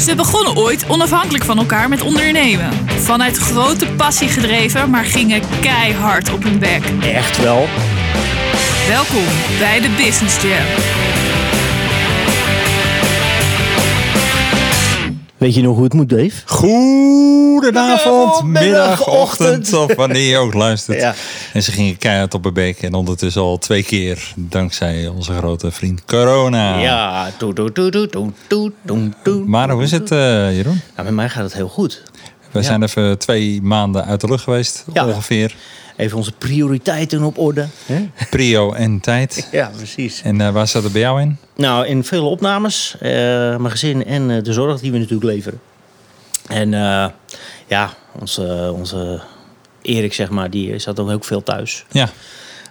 Ze begonnen ooit onafhankelijk van elkaar met ondernemen. Vanuit grote passie gedreven, maar gingen keihard op hun bek. Echt wel. Welkom bij de Business Jam. Weet je nog hoe het moet, Dave? Goedenavond, Middag, middag, ochtend. of wanneer je ook luistert. Ja. En ze gingen keihard op de beek en ondertussen al twee keer dankzij onze grote vriend corona. Ja, doe, doe, doe, doe, doe, doe, doe, doe. Maar hoe is het, eh, Jeroen? Nou, met mij gaat het heel goed. We Ja. zijn even twee maanden uit de lucht geweest, Ja. ongeveer. Even onze prioriteiten op orde. Hè? Prio en tijd. Ja, precies. En eh, waar zat het bij jou in? Nou, in vele opnames, eh, mijn gezin en eh, de zorg die we natuurlijk leveren. En ja, onze, onze Erik, zeg maar, die zat ook heel veel thuis. Ja,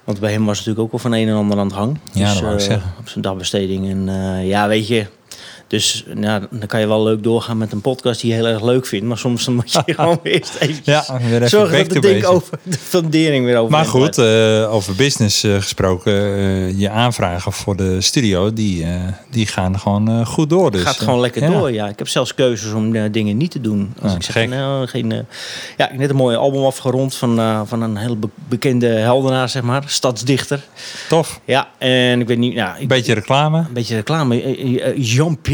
Want bij hem was natuurlijk ook wel van een en ander aan de gang. Ja, dat wou ik zeggen. Op zijn dagbesteding. En ja, weet je. Dus nou, dan kan je wel leuk doorgaan met een podcast die je heel erg leuk vindt. Maar soms dan moet je gewoon eerst eventjes Ja, weer even zorgen dat de ding over de fundering weer over maar goed, eh, over business eh, gesproken. eh, je aanvragen voor de studio, die, die gaan gewoon goed door. Dus, gaat gewoon lekker ja. door, ja. Ik heb zelfs keuzes om dingen niet te doen. Als Ah, ik zeg, gek. nou, geen... ja, ik heb net een mooi album afgerond van, van een hele be- bekende heldenaar, zeg maar. Stadsdichter. Tof. Ja, en ik weet niet... Nou, ik, Beetje reclame. Een beetje reclame. Eh,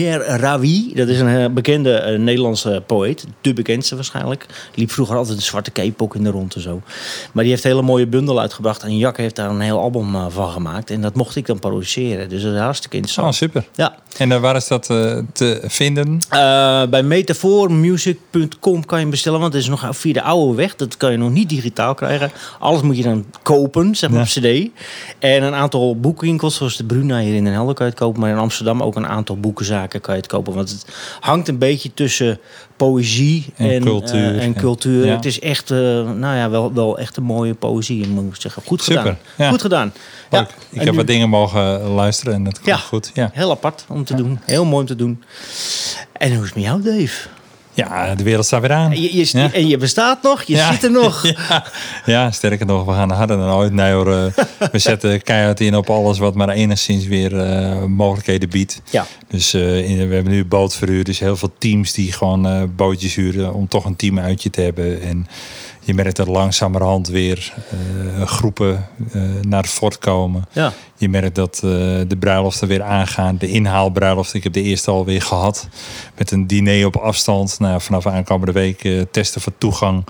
eh, Jean-Pierre Ravi, dat is een eh, bekende eh, Nederlandse poëet. De bekendste waarschijnlijk. Liep vroeger altijd een zwarte cape ook in de rond en zo. Maar die heeft een hele mooie bundel uitgebracht. En Jack heeft daar een heel album eh, van gemaakt. En dat mocht ik dan produceren. Dus dat is hartstikke Oh, interessant. super. Ja. En waar is dat te vinden? Bij metafoormusic.com kan je bestellen, want het is nog via de oude weg. Dat kan je nog niet digitaal krijgen. Alles moet je dan kopen, zeg maar Ja. op cd. En een aantal boekwinkels, zoals de Bruna hier in Den Helder, kan je het kopen. Maar in Amsterdam ook een aantal boekenzaken kan je het kopen. Want het hangt een beetje tussen poëzie En en, cultuur. eh, en cultuur. ja. Het is echt, eh, nou ja, wel, wel echt een mooie poëzie, moet ik zeggen. Goed Super, gedaan. ja. Goed gedaan. Ja. Ik En heb nu- wat dingen mogen luisteren en dat gaat Ja. goed. Ja. Heel apart om te doen. Heel mooi om te doen. En hoe is het met jou, Dave? Ja, de wereld staat weer aan. Je, je, Ja. En je bestaat nog, je Ja. zit er nog. Ja, ja, sterker nog, we gaan harder dan ooit. Nee hoor, eh, we zetten keihard in op alles wat maar enigszins weer eh, mogelijkheden biedt. Ja. Dus eh, in- we hebben nu bootverhuur, dus heel veel teams die gewoon bootjes huren om toch een team uitje te hebben. En je merkt dat langzamerhand weer eh, groepen eh, naar het fort komen. Ja. Je merkt dat eh, de bruiloften weer aangaan. De inhaalbruiloft. Ik heb de eerste alweer gehad. Met een diner op afstand. Nou, vanaf aankomende week testen voor toegang.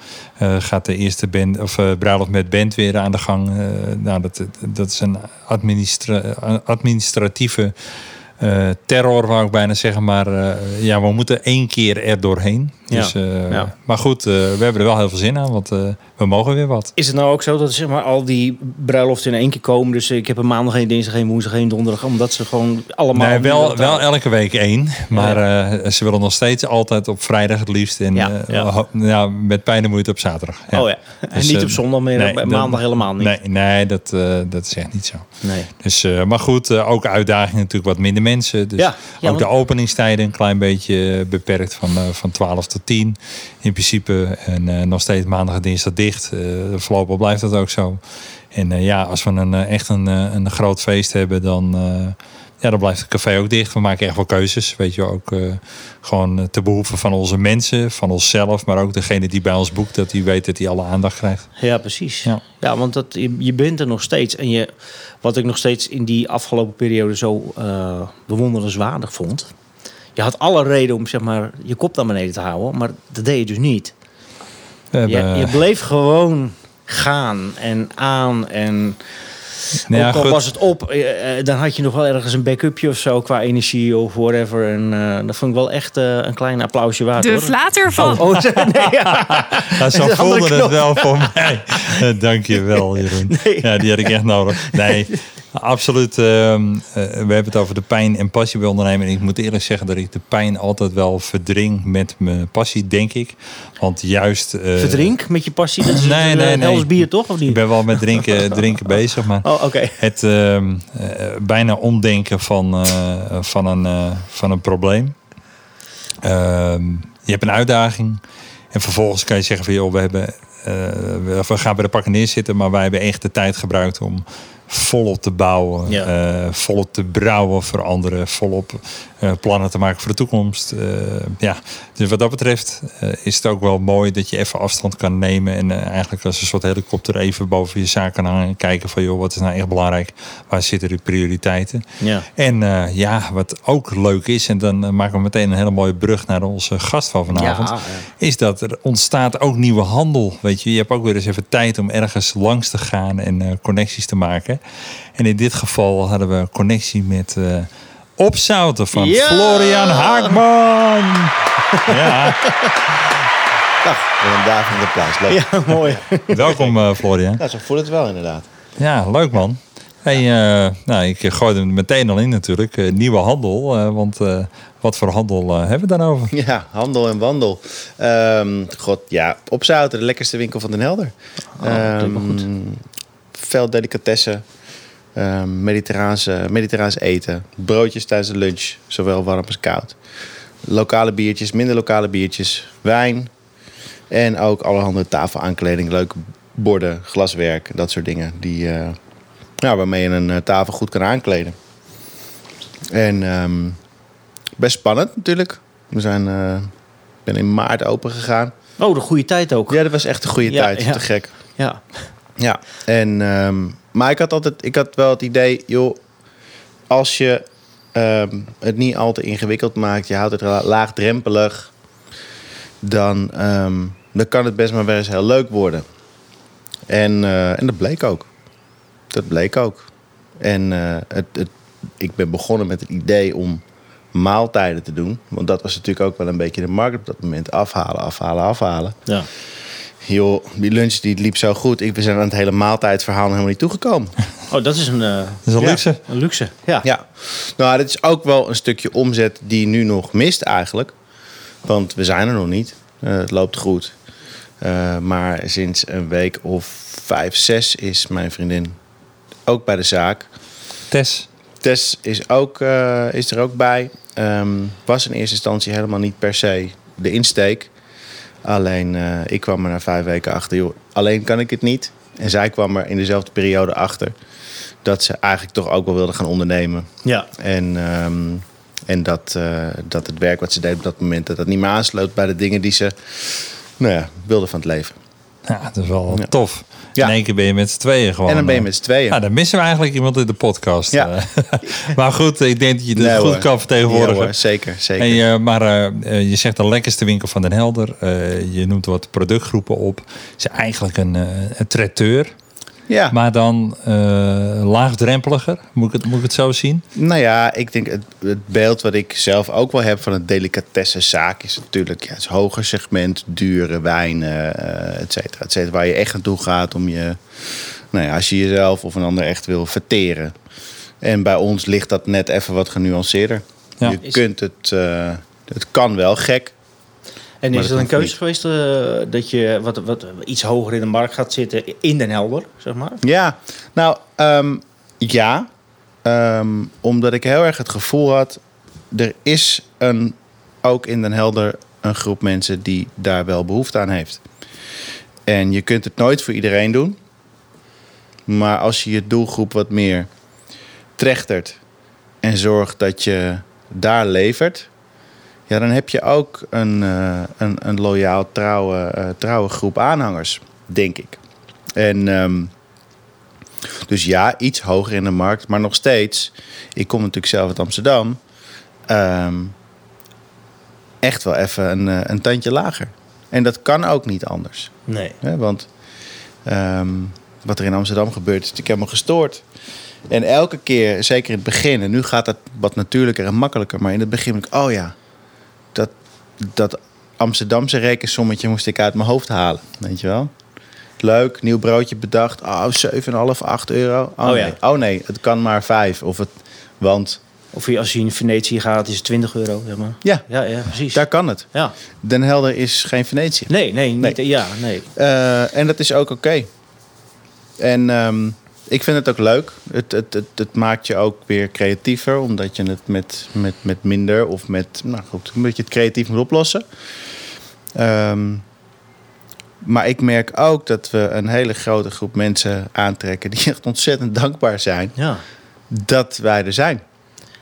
gaat de eerste band, of, bruiloft met band weer aan de gang. Nou, dat, dat is een administra- administratieve eh, terror, wou ik bijna zeggen. Maar eh, ja, we moeten één keer er doorheen. Ja, Dus, eh, ja. Maar goed, we hebben er wel heel veel zin aan. Want we mogen weer wat. Is het nou ook zo dat zeg maar, al die bruiloften in één keer komen? Dus ik heb een maandag, geen dinsdag, geen woensdag, geen donderdag. Omdat ze gewoon allemaal... Nee, wel, wel elke week één. Maar eh, ze willen nog steeds altijd op vrijdag het liefst. En Ja, eh, ja. met pijn en moeite op zaterdag. Ja. Oh ja, en Dus, niet eh, op zondag meer, nee, op dat- maandag helemaal niet. Nee, nee dat, eh, dat is echt niet zo. Nee. Dus, maar goed, ook uitdaging natuurlijk wat minder mensen. Dus ook de openingstijden een klein beetje beperkt van, van 12 tot 10 in principe. En nog steeds maandag en dinsdag dicht. Eh voorlopig blijft dat ook zo. En eh, ja, als we een, eh, echt een, een groot feest hebben, dan, ja, dan blijft het café ook dicht. We maken echt wel keuzes. Weet je ook, gewoon te behoeven van onze mensen, van onszelf. Maar ook degene die bij ons boekt, dat die weet dat hij alle aandacht krijgt. Ja, precies. Ja, Ja. want dat, je, je bent er nog steeds. En je, wat ik nog steeds in die afgelopen periode zo eh bewonderenswaardig vond. Je had alle reden om zeg maar, je kop naar beneden te houden. Maar dat deed je dus niet. Je, bleef gewoon gaan en aan. En Nou ja, ook al goed. was het op, eh, eh, dan had je nog wel ergens een backupje of zo qua energie of whatever. En eh, dat vond ik wel echt eh, een klein applausje waard. De hoor. flater van... Oh, nee, ja. Ja, zo voelde het wel voor mij. Dank je wel, Jeroen. Nee. Ja, die had ik echt nodig. Nee, absoluut. ehm, eh, we hebben het over de pijn en passie bij ondernemen. En ik moet eerlijk zeggen dat ik de pijn altijd wel verdring met mijn passie, denk ik. Want juist... eh, Verdrink met je passie. Dat is Nee, het, nee, eh, nee. Bier toch? Of Ik niet? ben wel met drinken, drinken bezig, maar Oh, oké. het ehm, eh, bijna omdenken van, van, een, van een probleem. Ehm, je hebt een uitdaging en vervolgens kan je zeggen van joh, we hebben we, we gaan bij de pakken neerzitten, maar wij hebben echt de tijd gebruikt om volop te bouwen, Ja. eh, volop te brouwen voor anderen, volop eh, plannen te maken voor de toekomst. Eh, ja, dus wat dat betreft is het ook wel mooi dat je even afstand kan nemen en eigenlijk als een soort helikopter even boven je zaak kan hangen en kijken van joh, wat is nou echt belangrijk? Waar zitten de prioriteiten? Ja. En ja, wat ook leuk is, en dan maken we meteen een hele mooie brug naar onze gast van vanavond, Ja, is dat er ontstaat ook nieuwe handel. Weet je, je hebt ook weer eens even tijd om ergens langs te gaan en connecties te maken. En in dit geval hadden we connectie met eh Opzouten van Ja! Florian Haakman. ja, Dag, en een daverend applaus. Leuk. Ja. Ja, mooi. welkom eh, Florian. zo voelt het wel inderdaad. Ja, leuk man. Hey, eh, nou, ik gooi er meteen al in natuurlijk. Eh, nieuwe handel, eh, want eh, wat voor handel hebben we dan over? Ja, handel en wandel. Ehm, God, ja, Opzouten, de lekkerste winkel van Den Helder. Oh, wel goed. Veel delicatessen. ehm, mediterraanse, Mediterraans eten. Broodjes tijdens de lunch, zowel warm als koud. Lokale biertjes, minder lokale biertjes. Wijn. En ook allerhande tafelaankleding. Leuke borden, glaswerk, dat soort dingen. Die, ja, waarmee je een eh, tafel goed kan aankleden. En ehm, best spannend natuurlijk. We zijn eh, ben in maart open gegaan. Oh, de goede tijd ook. Ja, dat was echt een goede Ja, tijd. ja. Te gek. Ja. Ja. En, ehm, maar ik had altijd, ik had wel het idee, joh, als je ehm, het niet al te ingewikkeld maakt, je houdt het la- laagdrempelig, dan, ehm, dan kan het best maar wel eens heel leuk worden. En, eh, en dat bleek ook. Dat bleek ook. En eh, het, het, ik ben begonnen met het idee om maaltijden te doen. Want dat was natuurlijk ook wel een beetje de markt op dat moment. Afhalen, afhalen, afhalen. ja. Joh, die lunch die liep zo goed. Ik, we zijn aan het hele maaltijdverhaal nog helemaal niet toegekomen. Oh, dat is een, eh, Dat is een Ja. luxe. een luxe. Ja. Ja, nou, dit is ook wel een stukje omzet die nu nog mist eigenlijk. Want we zijn er nog niet. Eh, het loopt goed. Eh, maar sinds een week of vijf, zes is mijn vriendin ook bij de zaak. Tess. Tess is, ook, eh, is er ook bij. Ehm, was in eerste instantie helemaal niet per se de insteek. Alleen eh, ik kwam er na vijf weken achter, joh, alleen kan ik het niet. En zij kwam er in dezelfde periode achter dat ze eigenlijk toch ook wel wilde gaan ondernemen. Ja. En, ehm, en dat, eh, dat het werk wat ze deed op dat moment, dat dat niet meer aansloot bij de dingen die ze nou ja, wilde van het leven. Ja, dat is wel Ja. tof. Ja. In één keer ben je met z'n tweeën gewoon. en dan ben je eh, met z'n tweeën. Ja, dan missen we eigenlijk iemand in de podcast. Ja. eh. maar goed, ik denk dat je het Nee, goed hoor. kan vertegenwoordigen. Ja, hoor, zeker, zeker. Hey, eh, maar je zegt de lekkerste winkel van Den Helder. Je noemt wat productgroepen op. Het is eigenlijk een, eh, een traiteur. Ja. Maar dan eh, laagdrempeliger. Moet ik, het, moet ik het zo zien? Nou ja, ik denk het, het beeld wat ik zelf ook wel heb van een delicatessenzaak is natuurlijk ja, het hoger segment, dure wijnen, eh et cetera, et cetera. Waar je echt naartoe gaat om je, nou ja, als je jezelf of een ander echt wil verteren. En bij ons ligt dat net even wat genuanceerder. Ja. Je kunt het, eh, het kan wel gek. En is dat een keuze geweest eh, dat je wat, wat iets hoger in de markt gaat zitten in Den Helder, zeg maar? Ja, nou ehm, ja. Ehm, omdat ik heel erg het gevoel had, er is een, ook in Den Helder een groep mensen die daar wel behoefte aan heeft. En je kunt het nooit voor iedereen doen. Maar als je je doelgroep wat meer trechtert en zorgt dat je daar levert, ja, dan heb je ook een, eh, een, een loyaal, trouwe, eh, trouwe groep aanhangers, denk ik. En ehm, dus ja, iets hoger in de markt, maar nog steeds. Ik kom natuurlijk zelf uit Amsterdam. ehm, echt wel even een, eh, een tandje lager. En dat kan ook niet anders. Nee. Want ehm, wat er in Amsterdam gebeurt, is natuurlijk helemaal gestoord. En elke keer, zeker in het begin, en nu gaat dat wat natuurlijker en makkelijker, maar in het begin denk ik, oh ja, dat, Amsterdamse rekensommetje moest ik uit mijn hoofd halen. Weet je wel? Leuk, nieuw broodje bedacht. Oh, 7,5, 8 euro. Oh, Oh ja. nee. oh nee, het kan maar 5. Of het, want Of je, als je in Venetië gaat, is het 20 euro, zeg maar. ja, Ja, ja, precies. daar kan het. Ja. Den Helder is geen Venetië. Nee, nee, niet, Nee. ja, nee. Eh, en dat is ook oké. En ehm, ik vind het ook leuk. Het, het, het, het maakt je ook weer creatiever, omdat je het met, met, met minder of met, nou goed, een beetje het creatief moet oplossen. Ehm, Maar ik merk ook dat we een hele grote groep mensen aantrekken die echt ontzettend dankbaar zijn Ja. dat wij er zijn.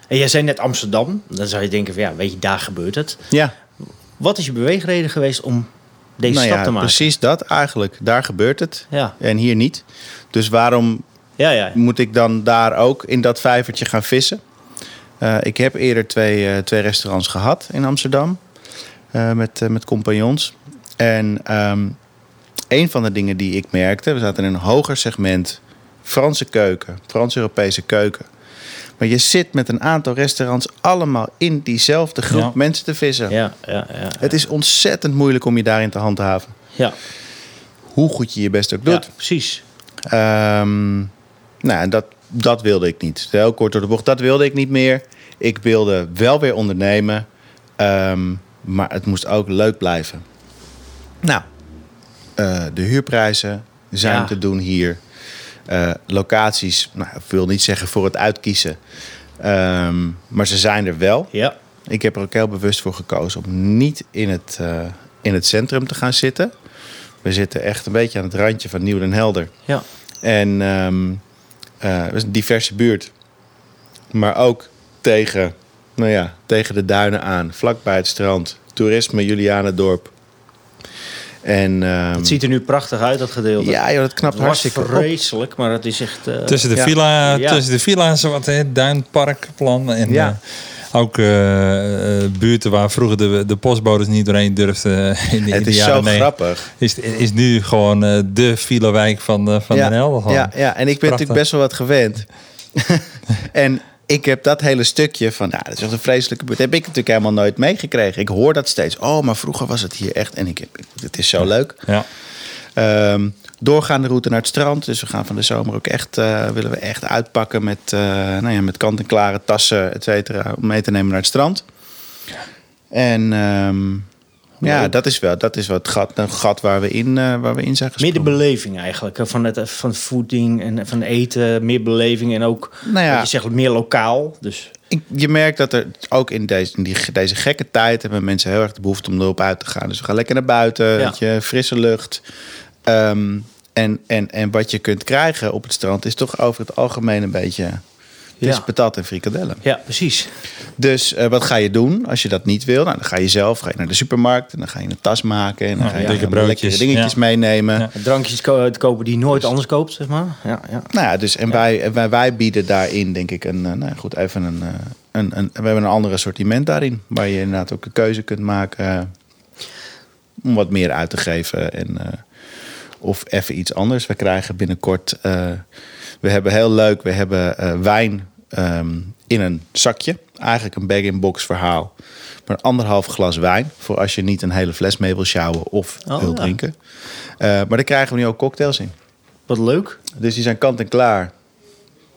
En jij zei net Amsterdam. Dan zou je denken van ja, weet je, daar gebeurt het. Ja, Wat is je beweegreden geweest om deze nou stap ja, te maken? precies dat eigenlijk. Daar gebeurt het. Ja. En hier niet. Dus waarom Ja, ja. moet ik dan daar ook in dat vijvertje gaan vissen? Eh, ik heb eerder twee, eh, twee restaurants gehad in Amsterdam. eh, met, met compagnons. En ehm, een van de dingen die ik merkte... we zaten in een hoger segment Franse keuken. Frans-Europese keuken. Maar je zit met een aantal restaurants... allemaal in diezelfde groep Ja. mensen te vissen. Ja, ja, ja. Het is ontzettend moeilijk om je daarin te handhaven. ja. Hoe goed je je best ook ja, doet. precies. Ehm, nou, en dat, dat wilde ik niet. Heel kort door de bocht, dat wilde ik niet meer. Ik wilde wel weer ondernemen, ehm, maar het moest ook leuk blijven. Nou, eh, de huurprijzen zijn Ja. te doen hier. Eh, locaties, nou, ik wil niet zeggen voor het uitkiezen, Ehm, maar ze zijn er wel. Ja. Ik heb er ook heel bewust voor gekozen om niet in het, eh, in het centrum te gaan zitten. We zitten echt een beetje aan het randje van Nieuw den Helder. Ja. En ehm eh, het is een diverse buurt. Maar ook tegen, nou ja, tegen de duinen aan. Vlakbij het strand. Toerisme, Julianendorp. En ehm, Het ziet er nu prachtig uit, dat gedeelte. ja, joh, dat knapt het was hartstikke op. vreselijk, maar het is echt... eh, Tussen de, Ja. villa, Ja. tussen de villa's, wat hè, duinparkplan. En Ja. eh, ook eh, eh, buurten waar vroeger de, de postbodes niet doorheen durfden eh, in de, Het is zo grappig. Is, is nu gewoon eh, de filawijk van, eh, van ja, Den Helder. gewoon. Ja, ja, en ik ben Prachtig. natuurlijk best wel wat gewend. en ik heb dat hele stukje van, nou, dat is echt een vreselijke buurt. Heb ik natuurlijk helemaal nooit meegekregen. Ik hoor dat steeds. Oh, maar vroeger was het hier echt. En ik heb, het is zo leuk. Ja. Ehm, doorgaande route naar het strand. Dus we gaan van de zomer ook echt, eh, willen we echt uitpakken met, eh, nou ja, met kant-en-klare tassen, et cetera, om mee te nemen naar het strand. En ehm, ja, dat is wel, dat is het gat, een gat waar we in, eh, waar we in zijn gesprongen. beleving eigenlijk. Van, het, van voeding en van eten. Meer beleving en ook, Nou ja. wat je zegt, meer lokaal. Dus Ik- je merkt dat er ook in deze, in die, deze gekke tijd hebben mensen heel erg de behoefte om erop uit te gaan. Dus we gaan lekker naar buiten, Ja. weet je, frisse lucht. Ehm, en, en, en wat je kunt krijgen op het strand is toch over het algemeen een beetje... Is Ja. patat en frikadellen. ja, precies. Dus eh, wat ga je doen als je dat niet wil? Nou, dan ga je zelf ga je naar de supermarkt en dan ga je een tas maken en dan Ja, ga je broodjes, lekkere dingetjes ja. meenemen. Ja. Drankjes ko- kopen die je nooit anders koopt, zeg maar. Ja, ja. Nou ja, dus en wij, wij, wij bieden daarin denk ik een, eh, nou ja, goed, even een, eh, een, een, we hebben een ander assortiment daarin. Waar je inderdaad ook een keuze kunt maken om wat meer uit te geven. En, of even iets anders. We krijgen binnenkort, eh, we hebben heel leuk, we hebben eh, wijn ehm, in een zakje. Eigenlijk een bag-in-box verhaal. Maar anderhalf glas wijn. Voor als je niet een hele fles mee wil sjouwen of Oh, wil ja. drinken. Eh, maar daar krijgen we nu ook cocktails in. Wat leuk. Dus die zijn kant en klaar.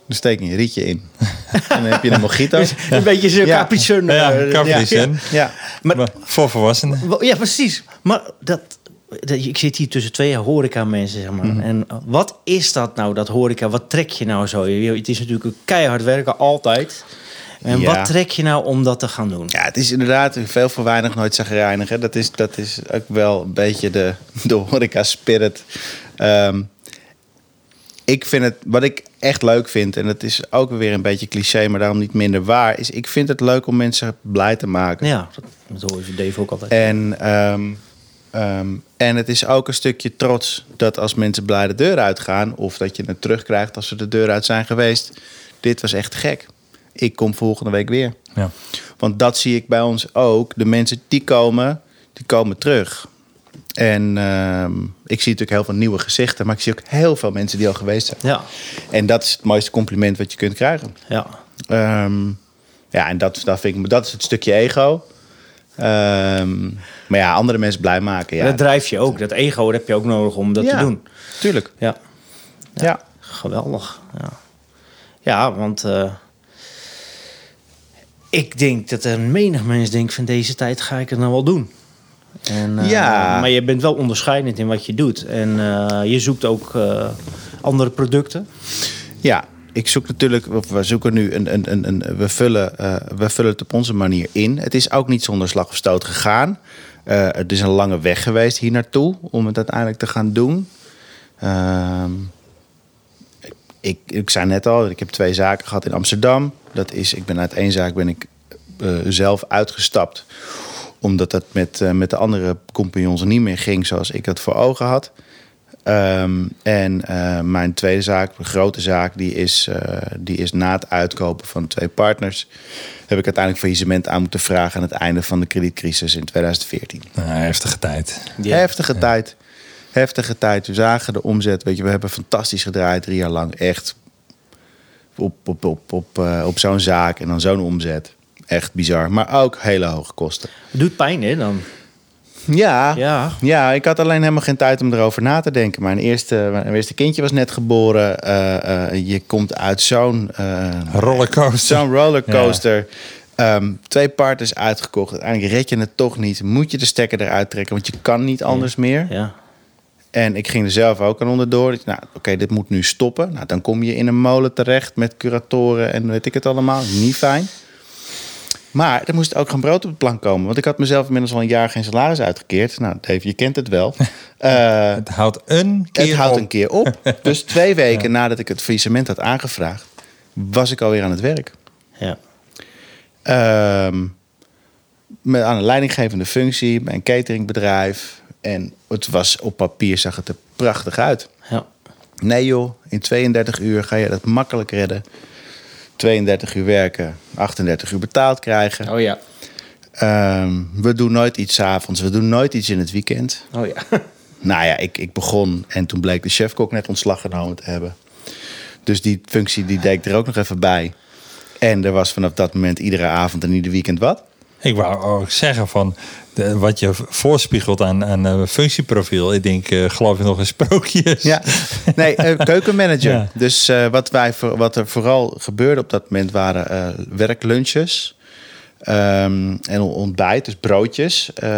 Dan steek je een rietje in. en dan heb je een mojito. Een beetje zo'n Ja. Ja, ja. Maar, Maar voor volwassenen. Ja, precies. Maar dat, ik zit hier tussen twee horeca mensen, zeg Mhm. maar. En wat is dat nou, dat horeca? Wat trek je nou zo? Je- Het is natuurlijk keihard werken, altijd. En Ja. wat trek je nou om dat te gaan doen? ja, het is inderdaad veel voor weinig nooit zagrijnig. hè. Dat is, dat is ook wel een beetje de, de horeca spirit. Ehm, ik vind het, wat ik echt leuk vind, en dat is ook weer een beetje cliché, maar daarom niet minder waar, is ik vind het leuk om mensen blij te maken. Ja, dat, hoor je Dave ook altijd. En, ehm, ehm, en het is ook een stukje trots dat als mensen blij de deur uitgaan, of dat je het terugkrijgt als ze de deur uit zijn geweest. Dit was echt gek. Ik kom volgende week weer. Ja. Want dat zie ik bij ons ook. De mensen die komen, die komen terug. En ehm, ik zie natuurlijk heel veel nieuwe gezichten, maar ik zie ook heel veel mensen die al geweest zijn. Ja, En dat is het mooiste compliment wat je kunt krijgen. ja. Ehm, ja, en dat, dat, vind ik, dat is het stukje ego. Ehm, maar ja, andere mensen blij maken. Ja, Dat drijft je ook. Dat ego heb je ook nodig om dat Ja. te doen. tuurlijk. Ja, Ja. geweldig. Ja, ja want eh, ik denk dat er menig mens denkt van deze tijd ga ik het nou wel doen. En, eh, Ja. Maar je bent wel onderscheidend in wat je doet. En eh, je zoekt ook andere producten. Ja, ik zoek natuurlijk, we zoeken nu een, een, een, een we, vullen, eh, we vullen het op onze manier in. Het is ook niet zonder slag of stoot gegaan. Eh, het is een lange weg geweest hier naartoe om het uiteindelijk te gaan doen. Ehm, ik, ik zei net al, ik heb twee zaken gehad in Amsterdam. Dat is, ik ben uit één zaak ben ik eh, zelf uitgestapt. Omdat dat met, met de andere compagnons niet meer ging zoals ik het voor ogen had. Ehm, en eh, mijn tweede zaak, een grote zaak, die is, eh, die is na het uitkopen van twee partners. Heb ik uiteindelijk faillissement aan moeten vragen aan het einde van de kredietcrisis in 2014. Nou, heftige tijd. Ja. Heftige tijd. Heftige tijd. We zagen de omzet. Weet je, we hebben fantastisch gedraaid drie jaar lang. Echt op, op, op, op, eh, op zo'n zaak en dan zo'n omzet. Echt bizar. Maar ook hele hoge kosten. Het doet pijn, hè? Dan. Ja, Ja. ja, ik had alleen helemaal geen tijd om erover na te denken. Mijn eerste, mijn eerste kindje was net geboren. Eh, eh, je komt uit zo'n eh, Rollercoaster. zo'n rollercoaster. Ehm, twee partners uitgekocht. Uiteindelijk red je het toch niet. Moet je de stekker eruit trekken, want je kan niet anders meer. Ja. En ik ging er zelf ook aan onderdoor. Nou, oké, dit moet nu stoppen. Nou, dan kom je in een molen terecht met curatoren en weet ik het allemaal. Niet fijn. Maar er moest ook geen brood op de plank komen. Want ik had mezelf inmiddels al een jaar geen salaris uitgekeerd. Nou, Dave, je kent het wel. Eh, Het houdt een keer het houdt op. een keer op. Dus twee weken nadat ik het faillissement had aangevraagd... was ik alweer aan het werk. ja. Ehm, met, aan een leidinggevende functie bij een cateringbedrijf. En het was op papier zag het er prachtig uit. ja. Nee joh, in 32 uur ga je dat makkelijk redden. 32 uur werken, 38 uur betaald krijgen. Oh ja. Ehm, we doen nooit iets 's avonds, we doen nooit iets in het weekend. Oh ja. Nou ja, ik, ik begon en toen bleek de chefkok net ontslag genomen te hebben. Dus die functie die deed ik er ook nog even bij. En er was vanaf dat moment iedere avond en ieder weekend wat. Ik wou ook zeggen van de, wat je voorspiegelt aan, aan eh, functieprofiel. Ik denk, eh, geloof je nog in sprookjes? Ja, nee, eh, keukenmanager. Ja. Dus wat, wij, voor- wat er vooral gebeurde op dat moment waren werklunches. Ehm, en ontbijt, dus broodjes. Eh,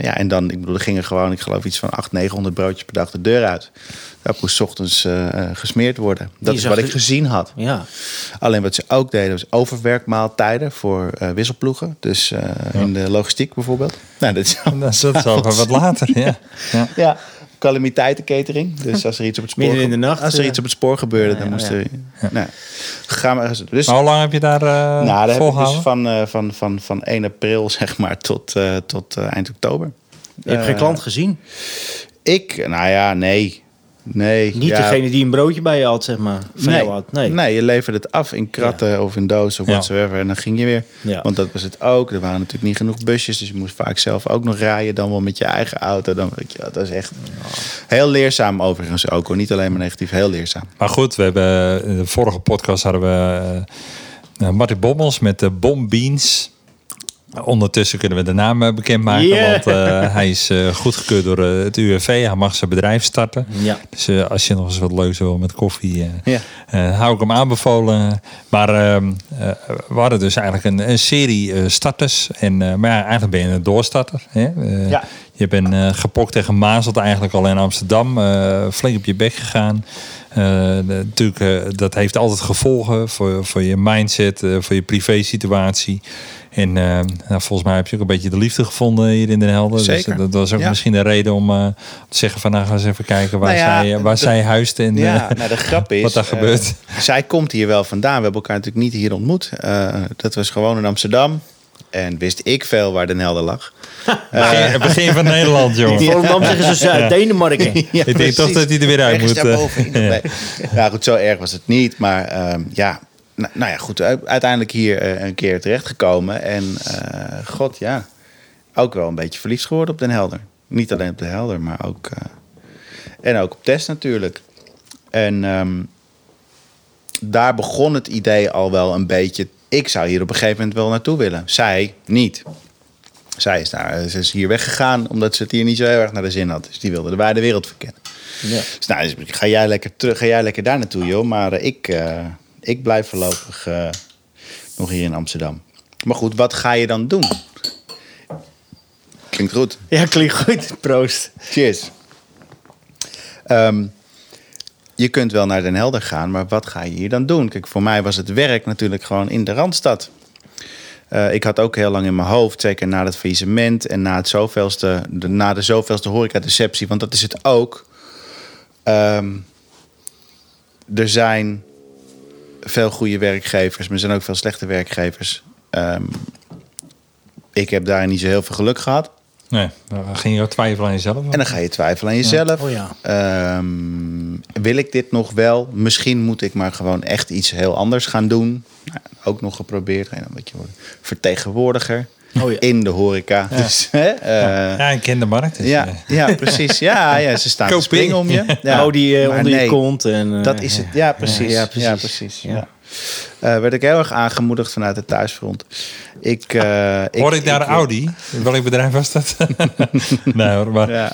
ja, en dan, ik bedoel, er gingen gewoon, ik geloof iets van 800, 900 broodjes per dag de deur uit. Dat moest 's ochtends eh, eh, gesmeerd worden. Dat Die is wat ik gezien had. Ja. Alleen wat ze ook deden was overwerkmaaltijden voor wisselploegen. Dus in de logistiek bijvoorbeeld. Nou, dat is Dat is, wat later, ja. ja. ja, calamiteitenkatering. Dus als er iets op het spoor, Midden in de nacht, als er eh. iets op het spoor gebeurde, Ja, dan ja, moest ja. er. Nou, gaan we, dus, Maar hoe lang heb je daar eh nou, daar heb ik dus van, eh, van, van, van 1 april zeg maar tot, eh, tot eind oktober. Je hebt geen klant gezien. Ik, nou ja, nee. Nee. Niet ja, degene die een broodje bij je had, zeg maar. Van Nee. jou had. Nee. je leverde het af in kratten of in dozen of Ja. whatsoever. En dan ging je weer. Ja. Want dat was het ook. Er waren natuurlijk niet genoeg busjes. Dus je moest vaak zelf ook nog rijden. Dan wel met je eigen auto. Dan, weet je, dat was echt heel leerzaam overigens ook. hoor. Niet alleen maar negatief, heel leerzaam. Maar goed, we hebben in de vorige podcast hadden we eh, Martin Bommels met de Bombeans. Ondertussen kunnen we de naam eh, bekendmaken, Yeah. want eh, hij is eh, goedgekeurd door het UWV. Hij mag zijn bedrijf starten. Ja. Dus als je nog eens wat leuks wil met koffie, Ja. hou ik hem aanbevolen. Maar ehm, eh, we hadden dus eigenlijk een, een serie starters. En, maar ja, eigenlijk ben je een doorstarter. Hè? Ja. Je bent gepokt tegen Mazelt eigenlijk al in Amsterdam. flink op je bek gegaan. Natuurlijk, dat heeft altijd gevolgen voor, voor je mindset, voor je privé situatie. En eh, nou, volgens mij heb je ook een beetje de liefde gevonden hier in Den Helder. Zeker. Dus dat was ook Ja. misschien de reden om eh, te zeggen van nou gaan we eens even kijken waar, Nou ja, zij, waar de- zij huist. En, Ja, eh, nou de grap is... wat daar eh, gebeurt. zij komt hier wel vandaan. We hebben elkaar natuurlijk niet hier ontmoet. Eh, dat was gewoon in Amsterdam. En wist ik veel waar Den Helder lag. begin, begin van Nederland, jongen. In Volendam zeggen ze Zuid-Denemarken. Ja, Ik denk toch dat hij er weer uit Ergens moet. eh. Ja, goed, zo erg was het niet. Maar ehm, ja, nou, nou ja, goed. Uiteindelijk hier eh, een keer terechtgekomen. En eh, god, ja. Ook wel een beetje verliefd geworden op Den Helder. Niet alleen op Den Helder, maar ook... eh, en ook op Test natuurlijk. En ehm, daar begon het idee al wel een beetje... Ik zou hier op een gegeven moment wel naartoe willen. Zij niet. Zij is, daar, ze is hier weggegaan omdat ze het hier niet zo heel erg naar de zin had. Dus die wilde de wijde wereld verkennen. Ja. Dus nou, dus ga jij lekker terug, ga jij lekker daar naartoe, joh. Maar ik, ik blijf voorlopig eh, nog hier in Amsterdam. Maar goed, wat ga je dan doen? Klinkt goed. ja, klinkt goed. Proost. Cheers. Ehm, je kunt wel naar Den Helder gaan, maar wat ga je hier dan doen? Kijk, voor mij was het werk natuurlijk gewoon in de Randstad. Eh, ik had ook heel lang in mijn hoofd, zeker na het faillissement en na, het zoveelste, de, na de zoveelste horeca-deceptie, want dat is het ook. Ehm, er zijn veel goede werkgevers, maar er zijn ook veel slechte werkgevers. Ehm, ik heb daar niet zo heel veel geluk gehad. Nee, dan ging je ook twijfelen aan jezelf. En dan ga je twijfelen aan jezelf. Oh ja. Ehm, wil ik dit nog wel? Misschien moet ik maar gewoon echt iets heel anders gaan doen. Nou, ook nog geprobeerd. En dan je, worden vertegenwoordiger Oh ja. in de horeca. Dus, hè, eh, ja, ik ken de markt. Dus, ja, eh, ja, precies. Ja, ja, ze staan Koop springen in. om je. Ja. Hou die eh, onder je kont. En, eh, Dat is het. Ja, precies. Ja, Ja, precies. Ja. Ja. Eh, werd ik heel erg aangemoedigd vanuit het thuisfront. Ik, eh, Hoor ik daar Audi? Welk bedrijf was dat? nee hoor, maar Ja.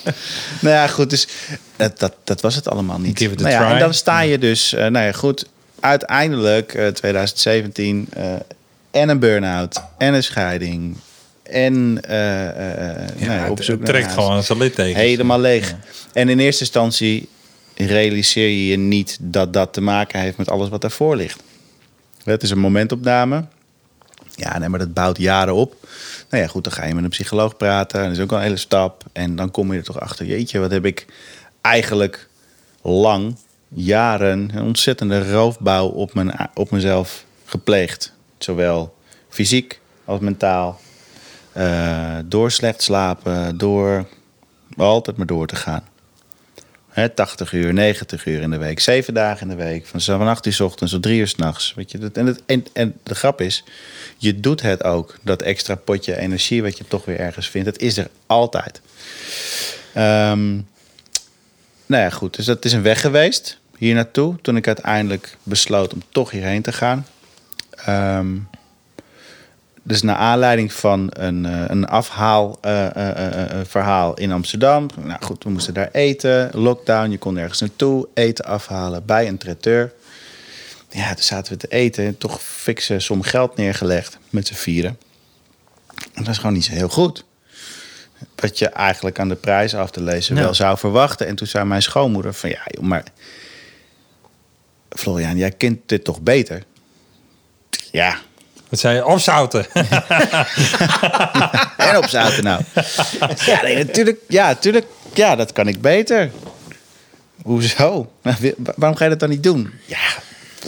nou ja, goed. Dus dat, dat, dat was het allemaal niet. Give it a nou ja, try. En dan sta je dus, nou ja, goed. Uiteindelijk, eh, 2017, eh, en een burn-out, en een scheiding. En eh, eh, nou ja, op het zoek naar trekt gewoon zijn littekens. Helemaal leeg. En in eerste instantie realiseer je je niet dat dat te maken heeft met alles wat daarvoor ligt. Het is een momentopname. Ja, nee, maar dat bouwt jaren op. Nou ja, goed, dan ga je met een psycholoog praten. Dat is ook al een hele stap. En dan kom je er toch achter. Jeetje, wat heb ik eigenlijk lang, jaren, een ontzettende roofbouw op, mijn, op mezelf gepleegd. Zowel fysiek als mentaal. Eh, door slecht slapen, door altijd maar door te gaan. Hè, 80 uur, 90 uur in de week, 7 dagen in de week. Van, van 8 uur 's ochtends tot 3 uur 's nachts. Weet je, dat, en, en, en de grap is, je doet het ook. Dat extra potje energie wat je toch weer ergens vindt, dat is er altijd. Ehm, nou ja, goed. Dus dat is een weg geweest hier naartoe. Toen ik uiteindelijk besloot om toch hierheen te gaan. Ehm, dus naar aanleiding van een, eh, een afhaal eh, eh, in Amsterdam. Nou goed, we moesten daar eten. Lockdown, je kon ergens naartoe. Eten afhalen bij een traiteur. Ja, toen zaten we te eten. En toch fikse som geld neergelegd met z'n vieren. En dat is gewoon niet zo heel goed. Wat je eigenlijk aan de prijs af te lezen wel zou verwachten. En toen zei mijn schoonmoeder van... Ja, joh, maar... Florian, jij kent dit toch beter? Ja, Wat zei je? Opzouten. En op zaten nou. Ja, nee, natuurlijk. Ja, natuurlijk. Ja, dat kan ik beter. Hoezo? Nou, Waarom ga je dat dan niet doen? Ja,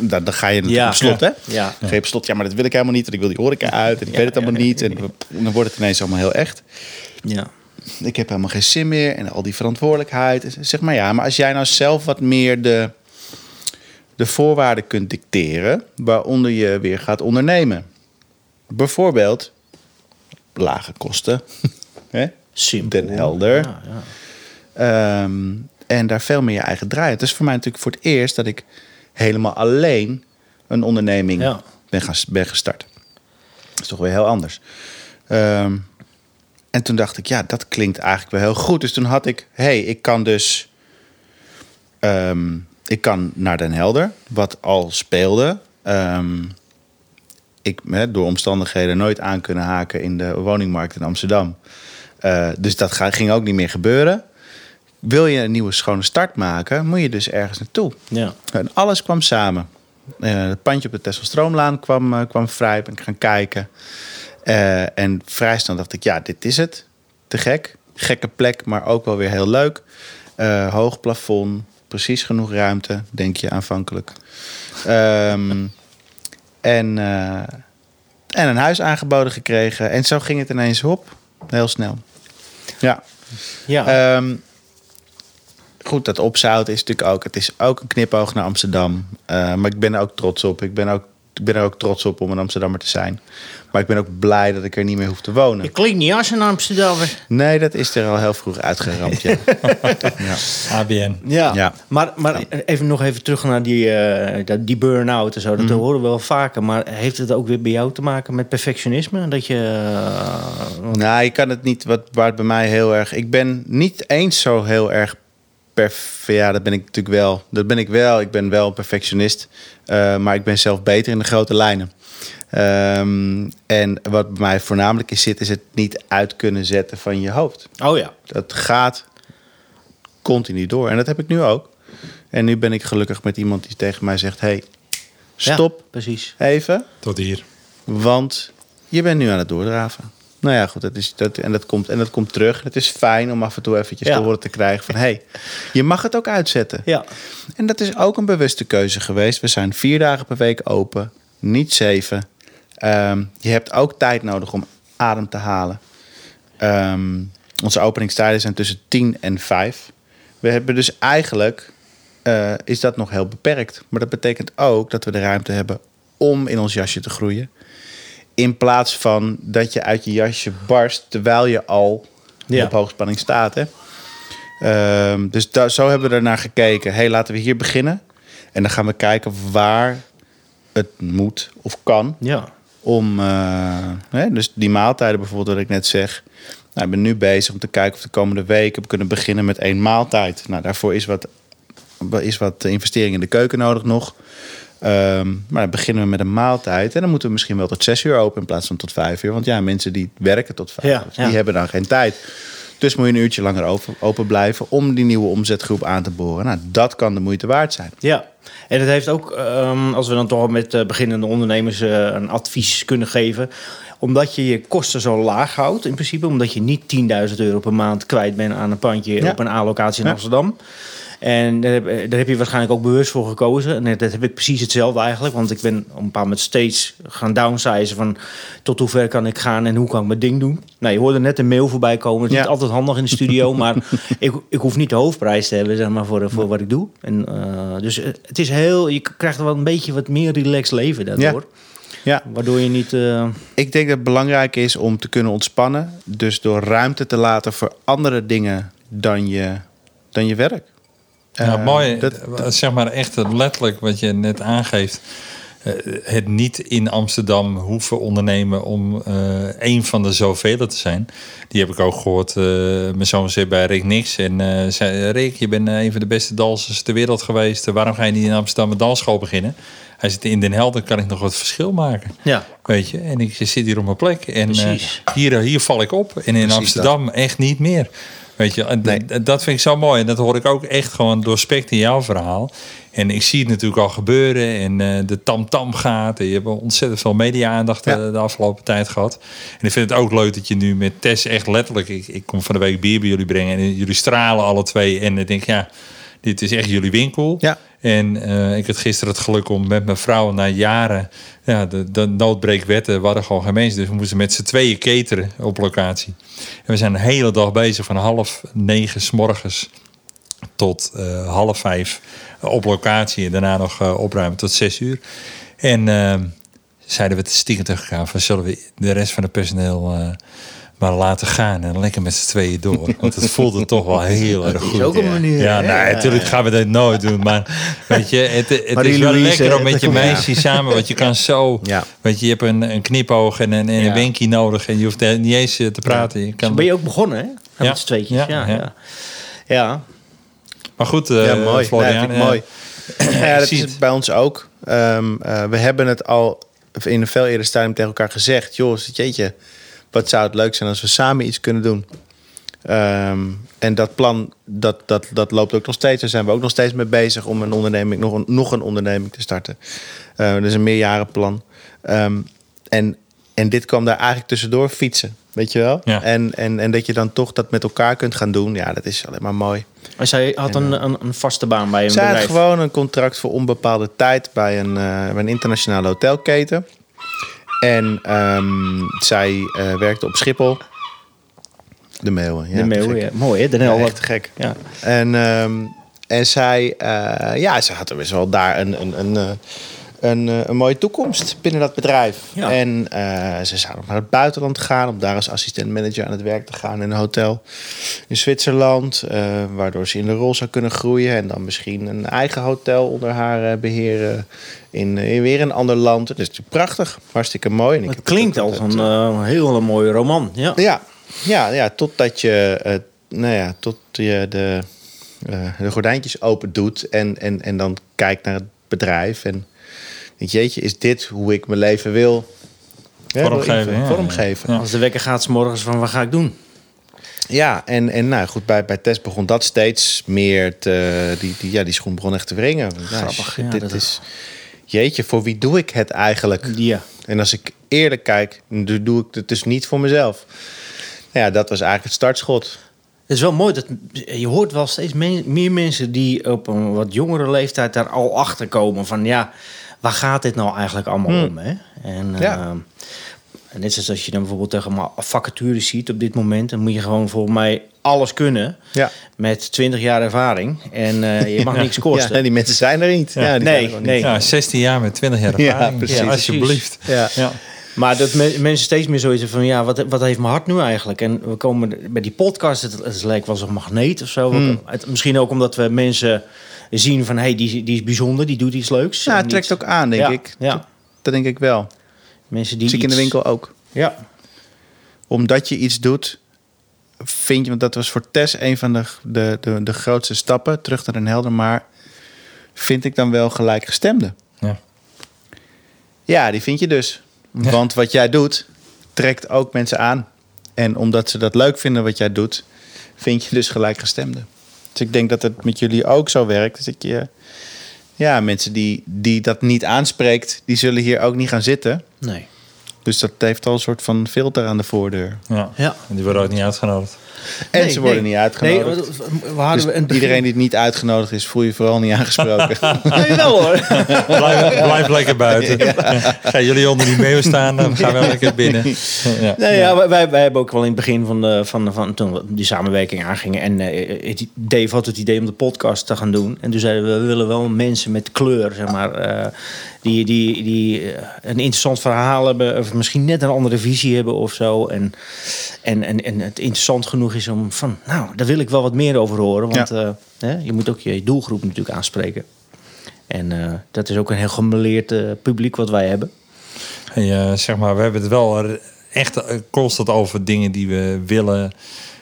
dan, dan ga je natuurlijk Ja. op slot, hè? Ja. Dan ga je op slot. Ja, maar dat wil ik helemaal niet. Want ik wil die horeca uit. En ik weet het allemaal niet. En dan wordt het ineens allemaal heel echt. Ja. Ik heb helemaal geen zin meer. En al die verantwoordelijkheid. Zeg maar ja, maar als jij nou zelf wat meer de, de voorwaarden kunt dicteren... waaronder je weer gaat ondernemen. Bijvoorbeeld lage kosten. Simpel. Den helder. Ja, ja. Ehm, en daar veel meer je eigen draai. Het is voor mij natuurlijk voor het eerst dat ik helemaal alleen een onderneming Ja. ben, gaan, ben gestart. Dat is toch weer heel anders. Ehm, en toen dacht ik, ja, dat klinkt eigenlijk wel heel goed. Dus toen had ik, hé, hey, ik kan dus... ehm, ik kan naar Den Helder, wat al speelde. Ehm, ik hè, door omstandigheden nooit aan kunnen haken in de woningmarkt in Amsterdam. Eh, dus dat ga- ging ook niet meer gebeuren. Wil je een nieuwe schone start maken, moet je dus ergens naartoe. Ja. En alles kwam samen. Eh, het pandje op de Tesselstroomlaan kwam, eh, kwam vrij. Ben ik gaan kijken. En vrij snel dacht ik, ja, dit is het. Te gek. Gekke plek, maar ook wel weer heel leuk. Hoog plafond. Precies genoeg ruimte, denk je aanvankelijk. Ehm, en, eh, en een huis aangeboden gekregen. En zo ging het ineens op. Heel snel. Ja. Ja. Ehm, goed, dat opzouten is natuurlijk ook... Het is ook een knipoog naar Amsterdam. Eh, maar ik ben er ook trots op. Ik ben, ook, ik ben er ook trots op om een Amsterdammer te zijn. Maar ik ben ook blij dat ik er niet meer hoef te wonen. je klinkt niet als een Amsterdammer. Nee, dat is er al heel vroeg uitgeramd. Ja. ja. ABN. Ja, Ja. maar, maar even nog even terug naar die, eh, dat- die burn-out en zo. Dat horen we wel vaker. Maar heeft het ook weer bij jou te maken met perfectionisme? Dat je... eh, want- Nou, je kan het niet, wat, waar het bij mij heel erg... Ik ben niet eens zo heel erg... Perf, ja, dat ben ik natuurlijk wel. Dat ben ik wel. Ik ben wel een perfectionist. Eh, maar ik ben zelf beter in de grote lijnen. Ehm, en wat bij mij voornamelijk is zit... is het niet uit kunnen zetten van je hoofd. oh ja. Dat gaat continu door. En dat heb ik nu ook. En nu ben ik gelukkig met iemand die tegen mij zegt... hey, stop Ja, precies. even. Tot hier. Want je bent nu aan het doordraven. Nou ja, goed, dat is, dat, en, dat komt, en dat komt terug. Het is fijn om af en toe eventjes Ja. te horen te krijgen van... hé, hey, je mag het ook uitzetten. Ja. En dat is ook een bewuste keuze geweest. We zijn vier dagen per week open, niet zeven. Ehm, je hebt ook tijd nodig om adem te halen. Ehm, onze openingstijden zijn tussen 10 en 5. We hebben dus eigenlijk, eh, is dat nog heel beperkt. Maar dat betekent ook dat we de ruimte hebben om in ons jasje te groeien. In plaats van dat je uit je jasje barst terwijl je al Ja. op hoogspanning staat. Hè? Ehm, dus zo hebben we er naar gekeken. hey, laten we hier beginnen. En dan gaan we kijken waar het moet of kan. Ja. Om, eh, hè, dus die maaltijden bijvoorbeeld, wat ik net zeg. Nou, ik ben nu bezig om te kijken of de komende weken we kunnen beginnen met één maaltijd. Nou, daarvoor is wat, is wat investering in de keuken nodig nog. Ehm, maar dan beginnen we met een maaltijd. En dan moeten we misschien wel tot zes uur open in plaats van tot vijf uur. Want ja, mensen die werken tot vijf Ja, uur, ja. die hebben dan geen tijd. Dus moet je een uurtje langer open, open blijven om die nieuwe omzetgroep aan te boren. Nou, dat kan de moeite waard zijn. Ja, en het heeft ook, ehm, als we dan toch met eh, beginnende ondernemers eh, een advies kunnen geven. Omdat je je kosten zo laag houdt, in principe. Omdat je niet 10.000 euro per maand kwijt bent aan een pandje Ja. op een A-locatie in Ja. En daar heb, daar heb je waarschijnlijk ook bewust voor gekozen. En dat heb ik precies hetzelfde eigenlijk. Want ik ben op een bepaald moment steeds gaan downsizen van... tot hoe ver kan ik gaan en hoe kan ik mijn ding doen. Nou, je hoorde net een mail voorbij komen. Het is Ja. niet altijd handig in de studio. maar ik, ik hoef niet de hoofdprijs te hebben zeg maar, voor, voor wat ik doe. En, eh, dus eh, het is heel... Je krijgt wel een beetje wat meer relaxed leven daardoor. Ja. Waardoor je niet... eh, Ik denk dat het belangrijk is om te kunnen ontspannen. Dus door ruimte te laten voor andere dingen dan je, dan je werk. Ja, Eh, mooi. dat- zeg maar echt letterlijk wat je net aangeeft. Eh, het niet in Amsterdam hoeven ondernemen om eh een van de zoveel te zijn. Die heb ik ook gehoord. eh, mijn zoon zit bij Rick Nix. En eh, zei, Rick, je bent eh, een van de beste dansers ter wereld geweest. Waarom ga je niet in Amsterdam een dansschool beginnen? Hij zit in Den Helder, kan ik nog wat verschil maken. ja, Weet je, en ik zit hier op mijn plek. En eh, hier, hier val ik op. En in Precies Amsterdam echt niet meer. Weet je, en Nee. dat vind ik zo mooi. En dat hoor ik ook echt gewoon doorspekt in jouw verhaal. En ik zie het natuurlijk al gebeuren. En eh, de tam-tam gaat. En je hebt ontzettend veel media-aandacht Ja. eh, de afgelopen tijd gehad. En ik vind het ook leuk dat je nu met Tess echt letterlijk... Ik, ik kom van de week bier bij jullie brengen. En jullie stralen alle twee. En ik denk, ja, dit is echt jullie winkel. Ja. En eh, ik had gisteren het geluk om met mijn vrouw na jaren... Ja, de, de noodbreekwetten waren gewoon geen mensen. Dus we moesten met z'n tweeën cateren op locatie. En we zijn een hele dag bezig van half negen s morgens tot eh, half vijf op locatie. En daarna nog eh, opruimen tot zes uur. En zeiden we te stiekem tegen elkaar... Van, zullen we de rest van het personeel maar laten gaan... en lekker met z'n tweeën door. Want het voelde toch wel heel erg goed. is ook een manier. Ja, nee, natuurlijk gaan we dat nooit doen. Maar weet je, het, het is wel Louise, lekker om met dat je meisje samen. Want je kan zo... Weet je, je hebt een, een knipoog en een, en een wenkie nodig. En je hoeft niet eens eh, te praten. Je Zo kan, ben je ook begonnen, hè? Ja. Met z'n tweetjes. Ja, Ja. Maar goed, eh ja, mooi. Florian. nee, mooi. ja, dat is bij ons ook. Ehm, eh, we hebben het al in een veel eerder stadium tegen elkaar gezegd. Joh, jeetje, wat zou het leuk zijn als we samen iets kunnen doen. Ehm, en dat plan, dat, dat, dat loopt ook nog steeds. Daar zijn we ook nog steeds mee bezig om een onderneming, nog een, nog een onderneming te starten. Eh, dat is een meerjarenplan. Ehm, en, en dit kwam daar eigenlijk tussendoor fietsen. Weet je wel? Ja. En, en, en dat je dan toch dat met elkaar kunt gaan doen. Ja, dat is alleen maar mooi. Maar zij had een, een, een vaste baan bij een Zij had bedrijf. gewoon een contract voor onbepaalde tijd bij een, eh, bij een internationale hotelketen. En ehm, zij eh, werkte op Schiphol. De Meeuwen, ja. de gek. ja. Mooi, hè? Den Ja, Helder. echt te gek. Ja. En, ehm, en zij, eh, ja, ze had er best wel daar een, een, een, eh, een, eh, een mooie toekomst binnen dat bedrijf. Ja. En eh, ze zou nog naar het buitenland gaan om daar als assistent-manager aan het werk te gaan in een hotel in Zwitserland. eh, waardoor ze in de rol zou kunnen groeien en dan misschien een eigen hotel onder haar eh, beheren in, in weer een ander land. Dat is natuurlijk prachtig, hartstikke mooi. En ik Het klinkt als een eh, hele mooie roman. Ja. ja, ja, ja totdat je, nou ja, tot je de, de gordijntjes open doet en, en, en dan kijkt naar het bedrijf. En denk, jeetje, is dit hoe ik mijn leven wil? Vormgeven, ja, vormgeven. ja. Als de wekker gaat 's morgens van wat ga ik doen? Ja, en, en nou goed, bij, bij Tess begon dat steeds meer te... Die, die, ja, die schoen begon echt te wringen. Grappig, ja, dit dat- is... Jeetje, voor wie doe ik het eigenlijk? Ja. En als ik eerlijk kijk, dan doe ik het dus niet voor mezelf. Nou ja, dat was eigenlijk het startschot. Het is wel mooi dat je hoort wel steeds me- meer mensen die op een wat jongere leeftijd daar al achter komen van ja, waar gaat dit nou eigenlijk allemaal om? Hè? En, Ja. eh, en net zoals als je dan bijvoorbeeld tegen maar vacatures ziet op dit moment, dan moet je gewoon volgens mij alles kunnen Ja. met 20 jaar ervaring en eh, je mag niks Ja, kosten. nee, die mensen zijn er niet. Ja, die Nee, zijn er gewoon nee. niet. Ja, 16 jaar met 20 jaar Ja, ervaring. precies. Ja, alsjeblieft. Ja. Ja. Maar dat me- mensen steeds meer zoiets van ja, wat, wat heeft mijn hart nu eigenlijk? En we komen bij die podcast, het, het lijkt wel zo'n magneet of zo. Hmm. Het, misschien ook omdat we mensen zien van hé, hey, die, die is bijzonder, die doet iets leuks. Nou, En het trekt niet- ook aan, denk Ja, ik. ja. Dat denk ik wel. Mensen die zie ik in de winkel ook. Ja, Omdat je iets doet, vind je, want dat was voor Tess een van de, de, de, de grootste stappen, terug naar een helder, maar vind ik dan wel gelijkgestemde. Ja. Ja, die vind je dus. Ja. Want wat jij doet, trekt ook mensen aan. En omdat ze dat leuk vinden wat jij doet, vind je dus gelijkgestemde. Dus ik denk dat het met jullie ook zo werkt. Dus dat je, ja, mensen die, die dat niet aanspreekt, die zullen hier ook niet gaan zitten. nee. Dus dat heeft al een soort van filter aan de voordeur. Ja. Ja. En die worden ook niet uitgenodigd. En Nee, ze worden nee. niet uitgenodigd. Nee, we- hadden Dus we een iedereen die niet uitgenodigd is, voel je vooral niet aangesproken. Nee, wel hoor. Blijf, blijf lekker buiten. Gaan jullie onder die meeuw staan, dan gaan we lekker binnen. Ja. Nee, ja, wij- wij, hebben ook wel in het begin van, de, van, van toen we die samenwerking aangingen. En eh, het Dave had het idee om de podcast te gaan doen. En toen zeiden we, we willen wel mensen met kleur, zeg maar. eh, die die, die eh, een interessant verhaal hebben. Of misschien net een andere visie hebben of zo. En, en, en, en het interessant genoeg is om van, nou, daar wil ik wel wat meer over horen. Want eh, hè, je moet ook je doelgroep natuurlijk aanspreken. En eh, dat is ook een heel gemeleerd eh, publiek wat wij hebben. En, eh, zeg maar, we hebben het wel echt constant over dingen die we willen.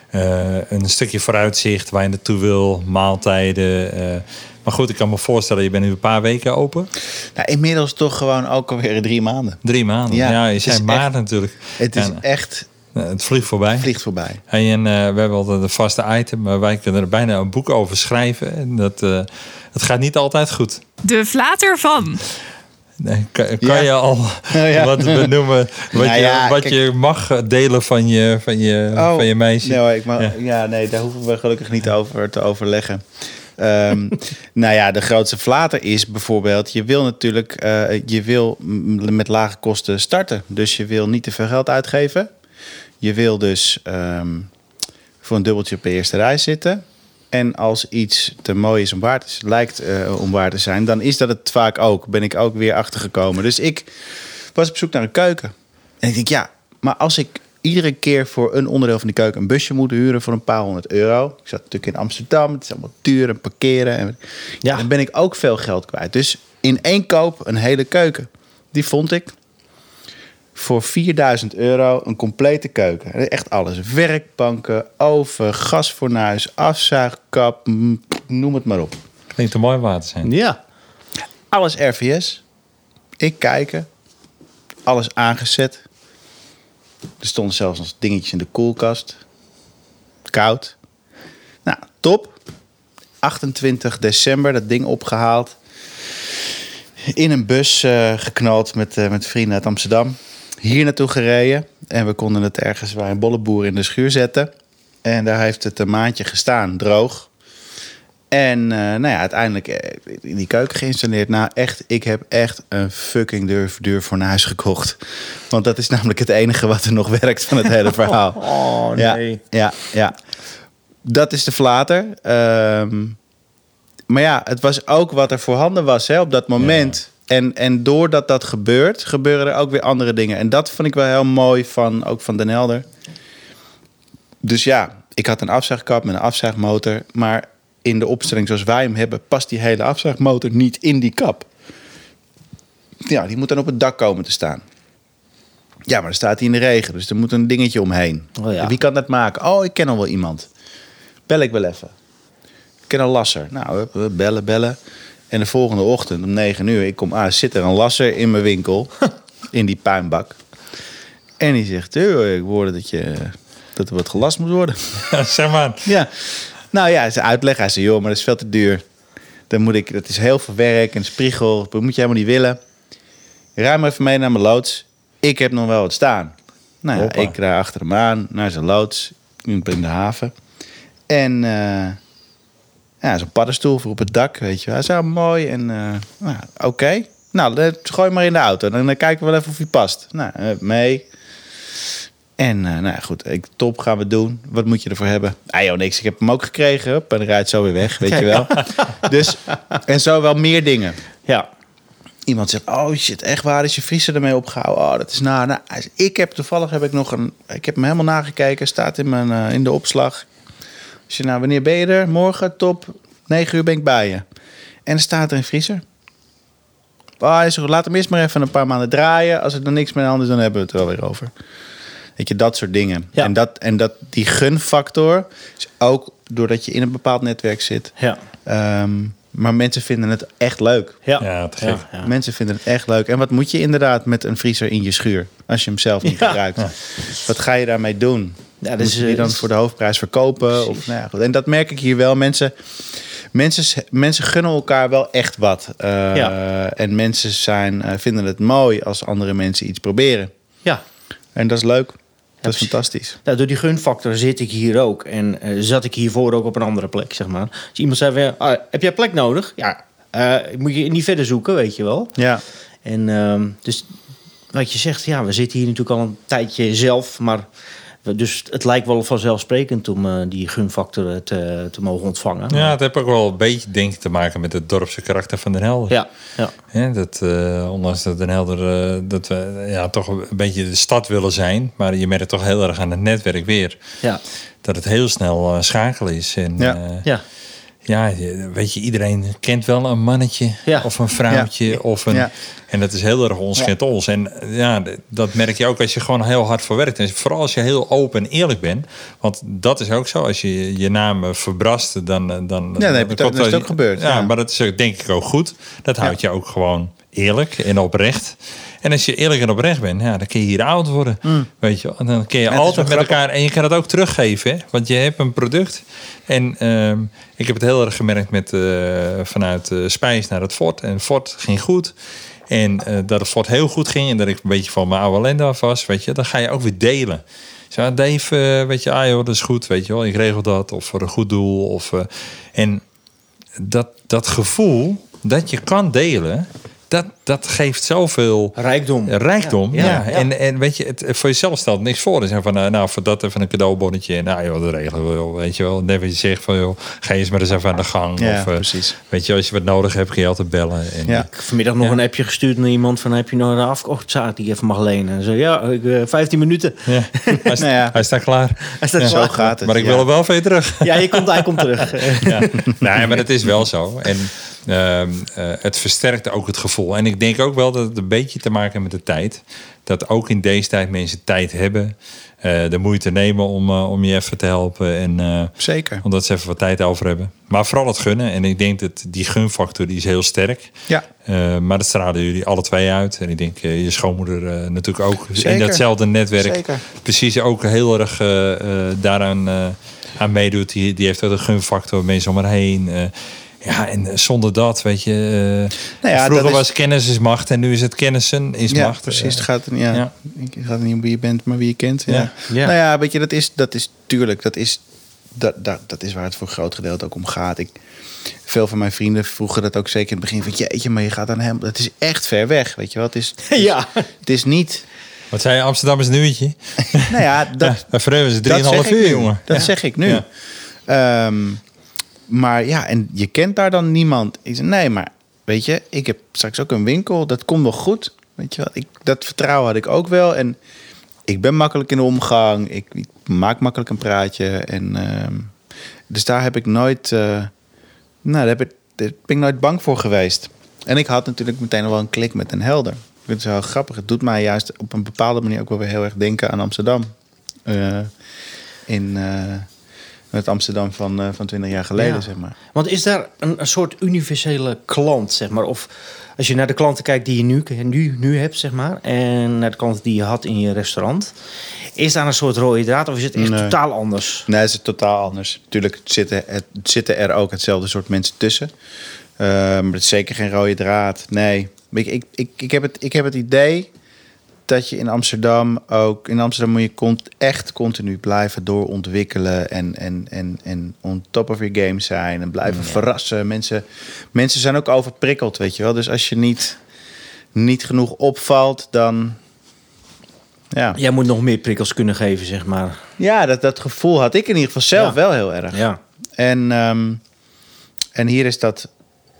Eh, een stukje vooruitzicht waar je naartoe wil, maaltijden. eh. maar goed, ik kan me voorstellen, je bent nu een paar weken open. nou, inmiddels toch gewoon ook alweer drie maanden. Drie maanden. Ja, Ja, je het zijn is maart echt- natuurlijk. Het is En, echt, het vliegt voorbij. vliegt voorbij. En eh, we hebben altijd een vaste item, maar wij kunnen er bijna een boek over schrijven. En dat, eh, het gaat niet altijd goed. De flater van. Nee, kan kan Ja. je al Ja. wat benoemen wat, Nou je, wat kijk- je mag delen van je, van je, van je meisje? Nee, hoor, ik mag, ja. Ja. nee, daar hoeven we gelukkig niet over te overleggen. Ehm, nou ja, de grootste flater is bijvoorbeeld... je wil natuurlijk eh, je wil met lage kosten starten. Dus je wil niet te veel geld uitgeven. Je wil dus ehm, voor een dubbeltje op de eerste rij zitten. En als iets te mooi is om waar te, lijkt eh, om waar te zijn... dan is dat het vaak ook. Ben ik ook weer achtergekomen. Dus ik was op zoek naar een keuken. En ik denk, ja, maar als ik iedere keer voor een onderdeel van die keuken een busje moet huren voor een paar honderd euro. Ik zat natuurlijk in Amsterdam, het is allemaal duur en parkeren. En, Ja. Dan ben ik ook veel geld kwijt. Dus in één koop een hele keuken. Die vond ik voor 4000 euro een complete keuken. Echt alles. Werkbanken, oven, gasfornuis, afzuigkap, noem het maar op. Klinkt een mooi water zijn. Ja. Alles RVS. Ik kijken. Alles aangezet. Er stonden zelfs nog dingetjes in de koelkast. Koud. Nou, top. 28 december dat ding opgehaald. In een bus eh, geknald met, eh, met vrienden uit Amsterdam. Hier naartoe gereden. En we konden het ergens waar een bolleboer in de schuur zetten. En daar heeft het een maandje gestaan, droog. En eh, nou ja, uiteindelijk eh, in die keuken geïnstalleerd. Nou, echt, ik heb echt een fucking duur, duur fornuis gekocht. Want dat is namelijk het enige wat er nog werkt van het hele verhaal. Oh, nee. Ja, ja, ja. Dat is de flater. Ehm, maar ja, het was ook wat er voorhanden was hè, op dat moment. En, en doordat dat gebeurt, gebeuren er ook weer andere dingen. En dat vond ik wel heel mooi van, ook van Den Helder. Dus ja, ik had een afzuigkap met een afzuigmotor. Maar in de opstelling zoals wij hem hebben, past die hele afzuigmotor niet in die kap. Ja, die moet dan op het dak komen te staan. Ja, maar dan staat hij in de regen, dus er moet een dingetje omheen. Oh ja. Wie kan dat maken? Oh, ik ken al wel iemand. Bel ik wel even. Ik ken een lasser. Nou, bellen, bellen. En de volgende ochtend om 9 uur, ik kom aan, zit er een lasser in mijn winkel. in die puinbak. En die zegt, "Hey, ik hoorde dat, je, dat er wat gelast moet worden. zeg maar. Ja. Nou ja, ze uitleg. Hij zei, joh, maar dat is veel te duur. Dan moet ik, dat is heel veel werk en spiegel. Dat moet je helemaal niet willen. Ruim even mee naar mijn loods. ik heb nog wel wat staan. Nou ja, ik rij achter hem aan naar zijn loods in de haven. En eh, ja, zo'n paddenstoel voor op het dak, weet je wel. Hij zei, mooi en eh, nou, oké. Nou, dan gooi maar in de auto. Dan, dan kijken we wel even of hij past. Nou, eh, mee. En eh, nou ja, goed, ik, top gaan we doen. Wat moet je ervoor hebben? Ah joh, niks. Ik heb hem ook gekregen. Hup, en dan rijdt zo weer weg, weet je wel. dus, en zo wel meer dingen. Ja. Iemand zegt, oh shit, echt waar is je vriezer ermee opgehouden? Oh, dat is. Nou, zegt, ik heb toevallig heb ik nog een, ik heb hem helemaal nagekeken, staat in mijn in de opslag. Dus je, nou, wanneer ben je er? Morgen, top, 9 uur ben ik bij je. En er staat er een vriezer. Oh, hij zegt, laat hem eerst maar even een paar maanden draaien. Als er dan niks meer aan is, dan hebben we het wel weer over. Weet je, dat soort dingen. Ja. En, dat, en dat, die gunfactor is ook doordat je in een bepaald netwerk zit. Ja. Ehm, maar mensen vinden het echt leuk. Ja. Ja, te gek. ja. Mensen vinden het echt leuk. En wat moet je inderdaad met een vriezer in je schuur als je hem zelf niet Ja. gebruikt? Wat ga je daarmee doen? Ja, dus, je die eh, dan voor de hoofdprijs verkopen? Of, nou ja, goed. En dat merk ik hier wel. Mensen, mensen, mensen gunnen elkaar wel echt wat. Eh, Ja. En mensen zijn, eh, vinden het mooi als andere mensen iets proberen. ja. En dat is leuk. Dat is fantastisch. Nou, door die gunfactor zit ik hier ook. En zat ik hiervoor ook op een andere plek, zeg maar. Als iemand zei, van, ah, heb jij plek nodig? Ja, moet je niet verder zoeken, weet je wel. Ja, En ehm, dus wat je zegt, ja, we zitten hier natuurlijk al een tijdje zelf. Maar dus het lijkt wel vanzelfsprekend om eh, die gunfactor eh, te, te mogen ontvangen. Ja, het heeft ook wel een beetje denk ik te maken met het dorpse karakter van Den Helder. ja, ja. Hè, dat, eh, ondanks dat Den Helder eh, dat we eh, ja, toch een beetje de stad willen zijn, maar je merkt toch heel erg aan het netwerk weer ja. dat het heel snel eh, schakelen is. En, Ja. eh, ja. Ja, weet je, iedereen kent wel een mannetje Ja. of een vrouwtje. Ja. Of een, Ja. En dat is heel erg ons kent ons. En ja, dat merk je ook als je gewoon heel hard voor werkt. En vooral als je heel open en eerlijk bent. Want dat is ook zo. Als je je naam eh, verbrast, dan... eh, dan komt dan is dat- ook gebeurd, Ja, ja. maar dat is denk ik ook goed. Dat houdt je ook gewoon eerlijk en oprecht. En als je eerlijk en oprecht bent, ja, dan kun je hier oud worden. Weet je. En dan kun je Mm. altijd met elkaar... En je kan het ook teruggeven, hè? Want je hebt een product. En ehm, ik heb het heel erg gemerkt met, eh, vanuit eh Spijs naar het fort. En fort ging goed. En eh, dat het fort heel goed ging. En dat ik een beetje van mijn oude ellende af was. Weet je, dan ga je ook weer delen. Zo, Dave, weet je, ah joh, dat is goed. Weet je wel, ik regel dat. Of voor een goed doel. Of, en dat, dat gevoel dat je kan delen, dat, dat geeft zoveel Rijkdom. rijkdom. Ja, Ja, ja, ja. En, en weet je, het, voor jezelf stelt niks voor. Dus van, eh, nou, voor dat even een cadeaubonnetje. En nou joh, dat regelen we wel. Weet je wel, net wat je zegt van, joh, ga eens maar eens even aan de gang. Ja, of, eh, precies. Weet je, als je wat nodig hebt, kun je altijd bellen. En, Ja. Ik vanmiddag nog een appje gestuurd naar iemand van... heb je nog een afkochtzaak die ik even mag lenen? En zo, ja, ik, eh, 15 minuten. Ja. Hij, sta- Nou ja. hij staat klaar. Hij staat. Zo gaat het. Maar ik wil er wel van je terug. Ja, je komt, hij komt terug. ja. Nee, maar het is wel zo. En eh, het versterkt ook het gevoel. En ik denk ook wel dat het een beetje te maken heeft met de tijd. Dat ook in deze tijd mensen tijd hebben. eh, de moeite nemen om, eh, om je even te helpen. En Zeker. omdat ze even wat tijd over hebben. Maar vooral het gunnen. En ik denk dat die gunfactor die is heel sterk. Ja. Maar dat stralen jullie alle twee uit. En ik denk je schoonmoeder natuurlijk ook. In Zeker. datzelfde netwerk. Zeker. Precies ook heel erg daaraan aan meedoet. Die, die heeft ook een gunfactor. Mensen om haar heen. Eh, ja, en zonder dat, weet je... eh, Nou ja, vroeger dat is- was kennis is macht. En nu is het kennissen is Ja, macht. precies. Eh, Het gaat, ja, ja. Het gaat niet om wie je bent, maar wie je kent. Ja. Nou ja, weet je, dat is, dat is tuurlijk, dat is, dat, dat, dat is waar het voor een groot gedeelte ook om gaat. Ik, veel van mijn vrienden vroegen dat ook zeker in het begin. Van, jeetje, maar je gaat dan hem. Het is echt ver weg, weet je wel. Het is, ja. het is niet... Wat zei je? Amsterdam is een uurtje. Nou ja, dat, Ja, is het dat 3,5 zeg ik uur, jongen. Dat zeg ik nu. Ja. Maar ja, en je kent daar dan niemand. Ik zeg, nee, maar weet je, ik heb straks ook een winkel. Dat komt wel goed. Weet je wel, ik, dat vertrouwen had ik ook wel. En ik ben makkelijk in de omgang. Ik, maak makkelijk een praatje. En, ehm, dus daar heb ik nooit... eh, nou, daar, heb ik, ben ik nooit bang voor geweest. En ik had natuurlijk meteen al wel een klik met een helder. Ik vind het wel grappig. Het doet mij juist op een bepaalde manier ook wel weer heel erg denken aan Amsterdam. Eh, in eh, het Amsterdam van, eh, van 20 jaar geleden, Ja. zeg maar. Want is daar een, een soort universele klant, zeg maar? Of als je naar de klanten kijkt die je nu, nu, nu hebt, zeg maar... en naar de klanten die je had in je restaurant... is daar een soort rode draad of is het echt Nee. totaal anders? Nee, het is totaal anders. Natuurlijk zitten, het, zitten er ook hetzelfde soort mensen tussen. Eh, maar het is zeker geen rode draad. Nee. Ik, ik, ik, ik, heb, het, ik heb het idee dat je in Amsterdam ook... In Amsterdam moet je cont- echt continu blijven doorontwikkelen... En, en, en, en on top of your game zijn en blijven verrassen. Mensen, mensen zijn ook overprikkeld, weet je wel. Dus als je niet, niet genoeg opvalt, dan... Ja, Jij moet nog meer prikkels kunnen geven, zeg maar. ja dat, dat gevoel had ik in ieder geval zelf Ja. wel heel erg. Ja. En, ehm, en hier is dat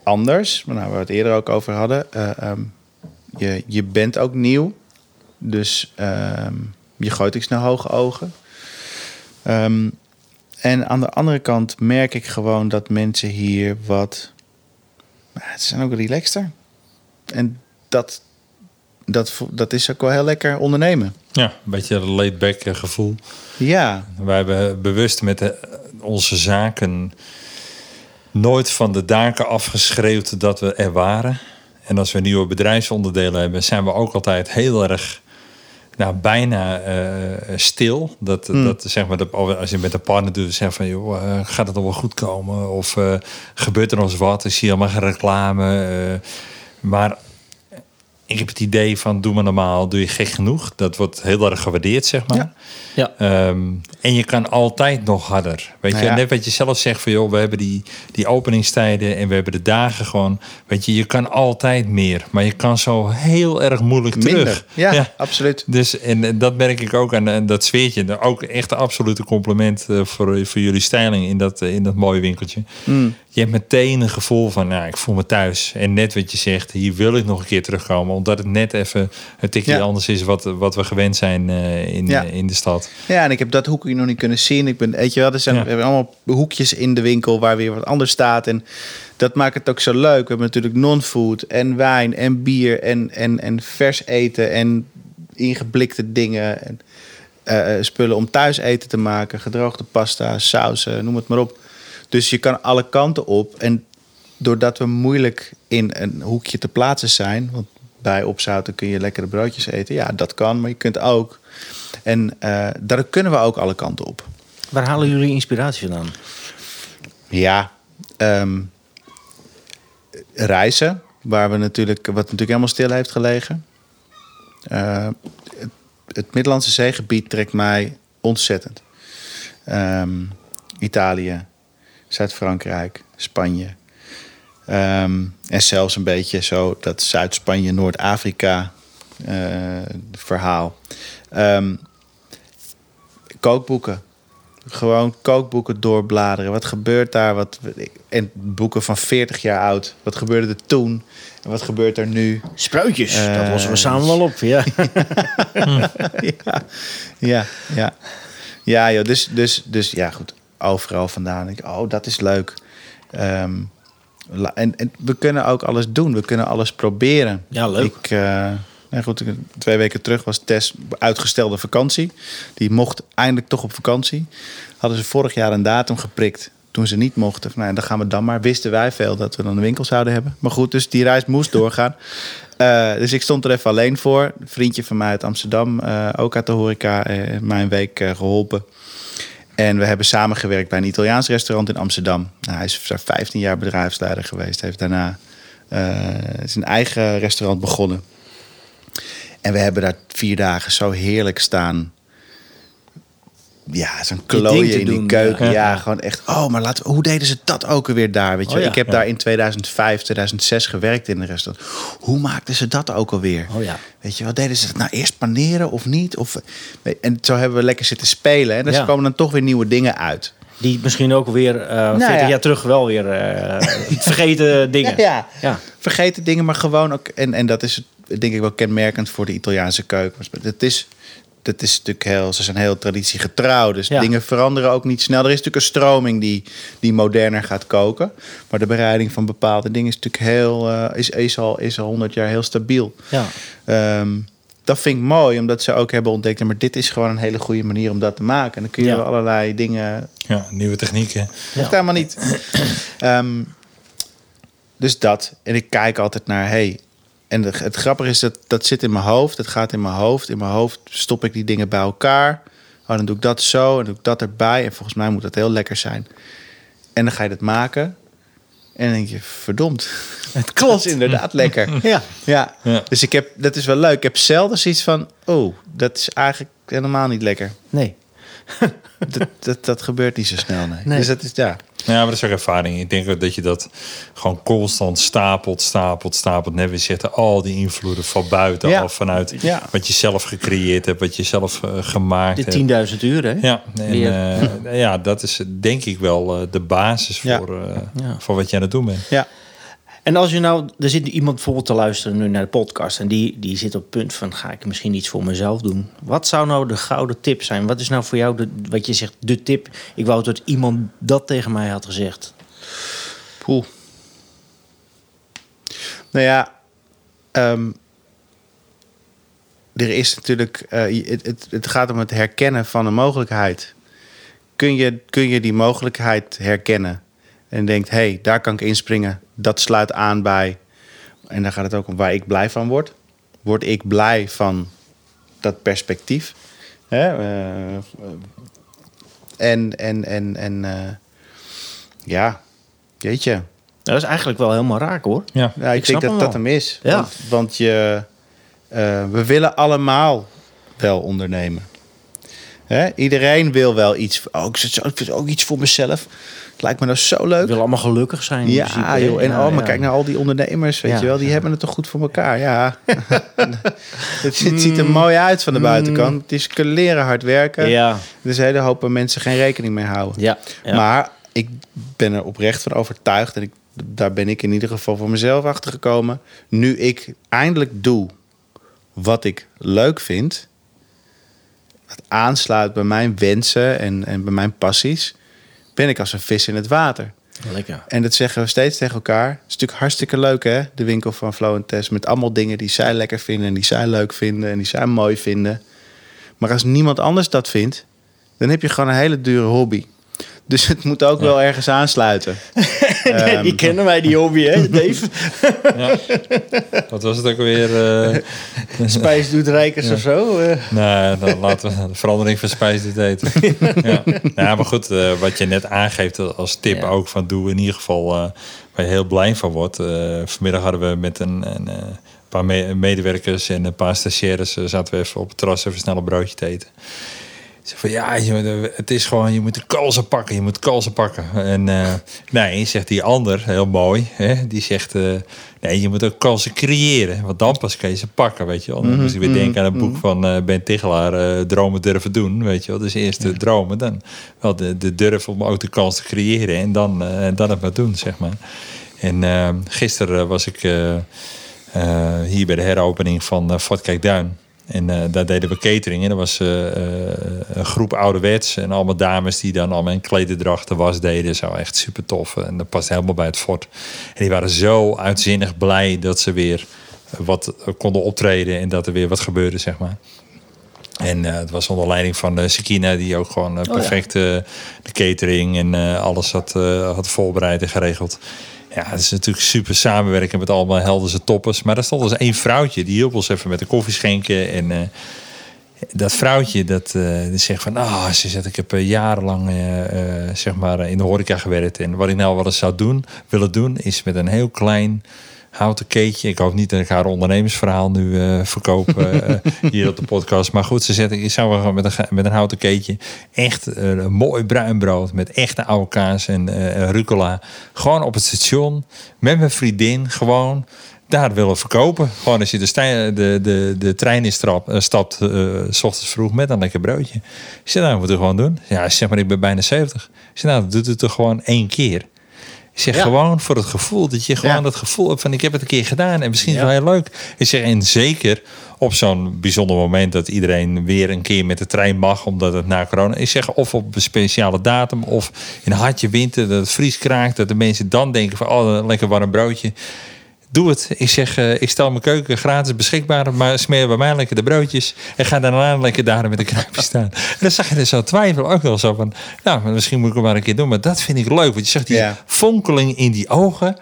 anders, nou, waar we het eerder ook over hadden. Eh, ehm, je, je bent ook nieuw, dus ehm, je gooit iets naar hoge ogen. Ehm, en aan de andere kant merk ik gewoon dat mensen hier wat... Ze zijn ook relaxter. En dat, dat, dat is ook wel heel lekker ondernemen. Ja, een beetje een laid-back eh, gevoel. Ja, Wij hebben bewust met de, onze zaken nooit van de daken afgeschreeuwd dat we er waren. En als we nieuwe bedrijfsonderdelen hebben, zijn we ook altijd heel erg, nou bijna eh, stil. Dat, dat zeg maar, dat, als je met een partner doet, zeg van, joh, eh, gaat het wel goed komen? Of eh, gebeurt er nog eens wat? Ik zie allemaal geen reclame. maar ik heb het idee van, doe maar normaal, doe je gek genoeg. Dat wordt heel erg gewaardeerd, zeg maar. Ja. Ja. Ehm, en je kan altijd nog harder. Weet Nou je, ja. net wat je zelf zegt van joh, we hebben die, die openingstijden en we hebben de dagen gewoon. Weet je, je kan altijd meer, maar je kan zo heel erg moeilijk minder. terug. Ja, absoluut. Dus en dat merk ik ook aan en dat sfeertje. Ook echt een absolute compliment eh, voor, voor jullie styling in dat, eh, in dat mooie winkeltje. Mm. Je hebt meteen een gevoel van, nou, ik voel me thuis. En net wat je zegt, hier wil ik nog een keer terugkomen. Omdat het net even een tikje Ja. anders is wat, wat we gewend zijn eh, in, Ja. eh, in de stad. Ja, en ik heb dat hoekje nog niet kunnen zien. Ik ben, weet je wel, er zijn Ja. we hebben allemaal hoekjes in de winkel waar weer wat anders staat. En dat maakt het ook zo leuk. We hebben natuurlijk non-food en wijn en bier en, en, en vers eten en ingeblikte dingen. En, eh, spullen om thuis eten te maken. Gedroogde pasta, sausen, noem het maar op. Dus je kan alle kanten op. En doordat we moeilijk in een hoekje te plaatsen zijn... want bij opzouten kun je lekkere broodjes eten. Ja, dat kan, maar je kunt ook. En eh, daar kunnen we ook alle kanten op. Waar halen jullie inspiratie vandaan? Ja, ehm, reizen, waar we natuurlijk, wat natuurlijk helemaal stil heeft gelegen. Eh, het, het Middellandse zeegebied trekt mij ontzettend. Ehm, Italië, Zuid-Frankrijk, Spanje. Ehm, en zelfs een beetje zo dat Zuid-Spanje, Noord-Afrika eh, verhaal. Ehm, kookboeken. Gewoon kookboeken doorbladeren. Wat gebeurt daar? Wat, en boeken van 40 jaar oud. Wat gebeurde er toen? En wat gebeurt er nu? Spruitjes, dat Eh, lossen we samen wel op. Ja. ja, ja, ja. Ja, joh, dus, dus, dus ja, goed. Overal vandaan. denk Ik, oh, dat is leuk. Ehm, la- en, en we kunnen ook alles doen. We kunnen alles proberen. Ja, leuk. Ik, nou goed, twee weken terug was Tess uitgestelde vakantie. Die mocht eindelijk toch op vakantie. Hadden ze vorig jaar een datum geprikt. Toen ze niet mochten, van, nou, dan gaan we dan maar. Wisten wij veel dat we dan een winkel zouden hebben. Maar goed, dus die reis moest doorgaan. Eh, dus ik stond er even alleen voor. Een vriendje van mij uit Amsterdam, eh, ook uit de horeca, eh, mij een week eh, geholpen. En we hebben samengewerkt bij een Italiaans restaurant in Amsterdam. Nou, hij is daar 15 jaar bedrijfsleider geweest. Heeft daarna eh, zijn eigen restaurant begonnen. En we hebben daar vier dagen zo heerlijk staan. Ja, zo'n klooien in die doen, keuken. ja. Ja, gewoon echt. Oh, maar laten we, hoe deden ze dat ook alweer daar? Weet je, Oh ja, ik heb ja. daar in 2005, 2006 gewerkt in een restaurant. Hoe maakten ze dat ook alweer? Oh ja. Weet je, wat deden ze? Nou, eerst paneren of niet? Of, en zo hebben we lekker zitten spelen. En er Ja. komen dan toch weer nieuwe dingen uit. Die misschien ook weer eh 40 ja. jaar terug wel weer eh, vergeten dingen. Ja, Ja. vergeten dingen, maar gewoon ook. En, en dat is denk ik wel kenmerkend voor de Italiaanse keuken. Het is, dat is natuurlijk heel, ze zijn heel traditiegetrouw. Dus Ja. dingen veranderen ook niet snel. Er is natuurlijk een stroming die, die moderner gaat koken. Maar de bereiding van bepaalde dingen is natuurlijk heel, eh, is, is, al, is al 100 jaar heel stabiel. Ja. Ehm, dat vind ik mooi, omdat ze ook hebben ontdekt... maar dit is gewoon een hele goede manier om dat te maken. En dan kun je Ja. allerlei dingen Ja, nieuwe technieken. Hoeft helemaal niet. Ehm, dus dat. En ik kijk altijd naar, hey. En de- het grappige is dat dat zit in mijn hoofd. Het gaat in mijn hoofd. In mijn hoofd stop ik die dingen bij elkaar. Oh, dan doe ik dat zo en doe ik dat erbij. En volgens mij moet dat heel lekker zijn. En dan ga je dat maken. En dan denk je, verdomd. Het klopt inderdaad lekker. Ja. Ja. Ja. dus ik heb, dat is wel leuk. Ik heb zelden zoiets van, oh, dat is eigenlijk helemaal niet lekker. Nee. Dat, dat, dat gebeurt niet zo snel, nee. Nee. Dus dat is, ja. Ja, maar dat is ook ervaring. Ik denk dat je dat gewoon constant stapelt, stapelt, stapelt. Net weer zitten al die invloeden van buiten Ja. of vanuit Ja. wat je zelf gecreëerd hebt, wat je zelf eh, gemaakt hebt. De 10.000 uur, hè? Ja, en, eh, ja, dat is denk ik wel eh, de basis Ja. voor, eh, Ja. voor wat je aan het doen bent. ja. En als je nou, er zit iemand bijvoorbeeld te luisteren nu naar de podcast en die, die zit op het punt van ga ik misschien iets voor mezelf doen. Wat zou nou de gouden tip zijn? Wat is nou voor jou de, wat je zegt, de tip? Ik wou dat iemand dat tegen mij had gezegd. Poeh. Nou ja, ehm, er is natuurlijk, eh, het, het, het gaat om het herkennen van een mogelijkheid. Kun je, kun je die mogelijkheid herkennen en denkt, hé, hey, daar kan ik inspringen, dat sluit aan bij, en daar gaat het ook om waar ik blij van word. Word ik blij van dat perspectief? Hè? eh, en, en, en, en eh, ja, jeetje. Dat is eigenlijk wel helemaal raak hoor. Ja, Ja, ik, Ik denk dat hem dat hem is. Ja. Want, want je, eh, we willen allemaal wel ondernemen. Hè? Iedereen wil wel iets. Oh, ik vind ook iets voor mezelf. Het lijkt me nou zo leuk. willen allemaal gelukkig zijn. Ja, joh. En oh, maar ja. kijk naar al die ondernemers, weet Ja. je wel. Die hebben het toch goed voor elkaar. Ja. het, ziet, er mooi uit van de buitenkant. Het is leren hard werken. Ja, Er een hele hoop mensen geen rekening mee houden. ja, ja. Maar ik ben er oprecht van overtuigd. En ik, daar ben ik in ieder geval voor mezelf achter gekomen. Nu ik eindelijk doe wat ik leuk vind. Wat aansluit bij mijn wensen en, en bij mijn passies. Ben ik als een vis in het water. lekker. En dat zeggen we steeds tegen elkaar. Het is natuurlijk hartstikke leuk hè. De winkel van Flow en Tess. Met allemaal dingen die zij lekker vinden. En die zij leuk vinden. En die zij mooi vinden. Maar als niemand anders dat vindt. Dan heb je gewoon een hele dure hobby. Dus het moet ook wel ergens aansluiten. Ehm, die kennen wij, die hobby, hè, Dave? Wat was het ook weer? eh Spijs doet rijkers of zo. eh. nee, dan laten we de verandering van spijs dit eten. ja. ja, maar goed, eh, wat je net aangeeft als tip Ja. ook van doe in ieder geval eh, waar je heel blij van wordt. Eh, vanmiddag hadden we met een, een eh, paar me- medewerkers en een paar stagiaires zaten we even op het terras even snel een broodje te eten. Van ja, het is gewoon, je moet de kalsen pakken, je moet kalsen pakken. En eh, nee, zegt die ander, heel mooi, hè, die zegt eh, nee, je moet ook kalsen creëren, want dan pas kan je ze pakken, weet je wel. Dan moest ik weer denken aan het boek van eh, Ben Tichelaar, Dromen durven doen, weet je wel. Dus eerst de dromen, dan wel de, de durf om ook de kans te creëren en dan, en dan het maar doen, zeg maar. En gisteren was ik hier bij de heropening van uh, Fort Kijkduin. En eh, daar deden we catering. En er was eh, eh, een groep ouderwets. En allemaal dames die dan allemaal in klederdracht de was deden. Zo echt super tof. En dat past helemaal bij het fort. En die waren zo uitzinnig blij dat ze weer wat konden optreden. En dat er weer wat gebeurde, zeg maar. En eh, het was onder leiding van uh, Sakina, die ook gewoon uh, perfect uh, de catering en uh, alles had, uh, had voorbereid en geregeld. Ja, het is natuurlijk super samenwerken met allemaal Helderse toppers. Maar er stond dus één vrouwtje, die hielp ons even met de koffie schenken. En uh, dat vrouwtje, dat uh, die zegt van... Ah, ze zegt, ik heb uh, jarenlang zeg maar in de horeca gewerkt. En wat ik nou wel eens zou doen, willen doen, is met een heel klein houten keetje. Ik hoop niet dat ik haar ondernemersverhaal nu uh, verkoop uh, hier op de podcast. Maar goed, ze zegt, ik zou wel met een, met een houten keetje echt uh, een mooi bruin brood met echte oude kaas en rucola. Gewoon op het station met mijn vriendin gewoon daar willen verkopen. Gewoon als je de, de, de, de trein instapt, uh, stapt, uh, s ochtends vroeg met een lekker broodje. Ik zeg, nou, moet je gewoon doen. Ja, zeg maar, ik ben bijna 70. Ik zeg, nou, doe het toch gewoon één keer. Ik zeg ja. gewoon voor het gevoel dat je gewoon ja. dat gevoel hebt van ik heb het een keer gedaan en misschien is het wel heel leuk. Ik zeg en zeker op zo'n bijzonder moment dat iedereen weer een keer met de trein mag omdat het na corona is. Zeg of op een speciale datum of in hartje winter dat het vries kraakt dat de mensen dan denken van oh lekker warm broodje. Doe het. Ik zeg, uh, ik stel mijn keuken gratis beschikbaar, maar smeer bij mij lekker de broodjes en ga daarna lekker daar met de kruipje staan. En dan zag je er zo twijfel ook wel zo van, nou, misschien moet ik het maar een keer doen, maar dat vind ik leuk, want je zegt die ja. fonkeling in die ogen.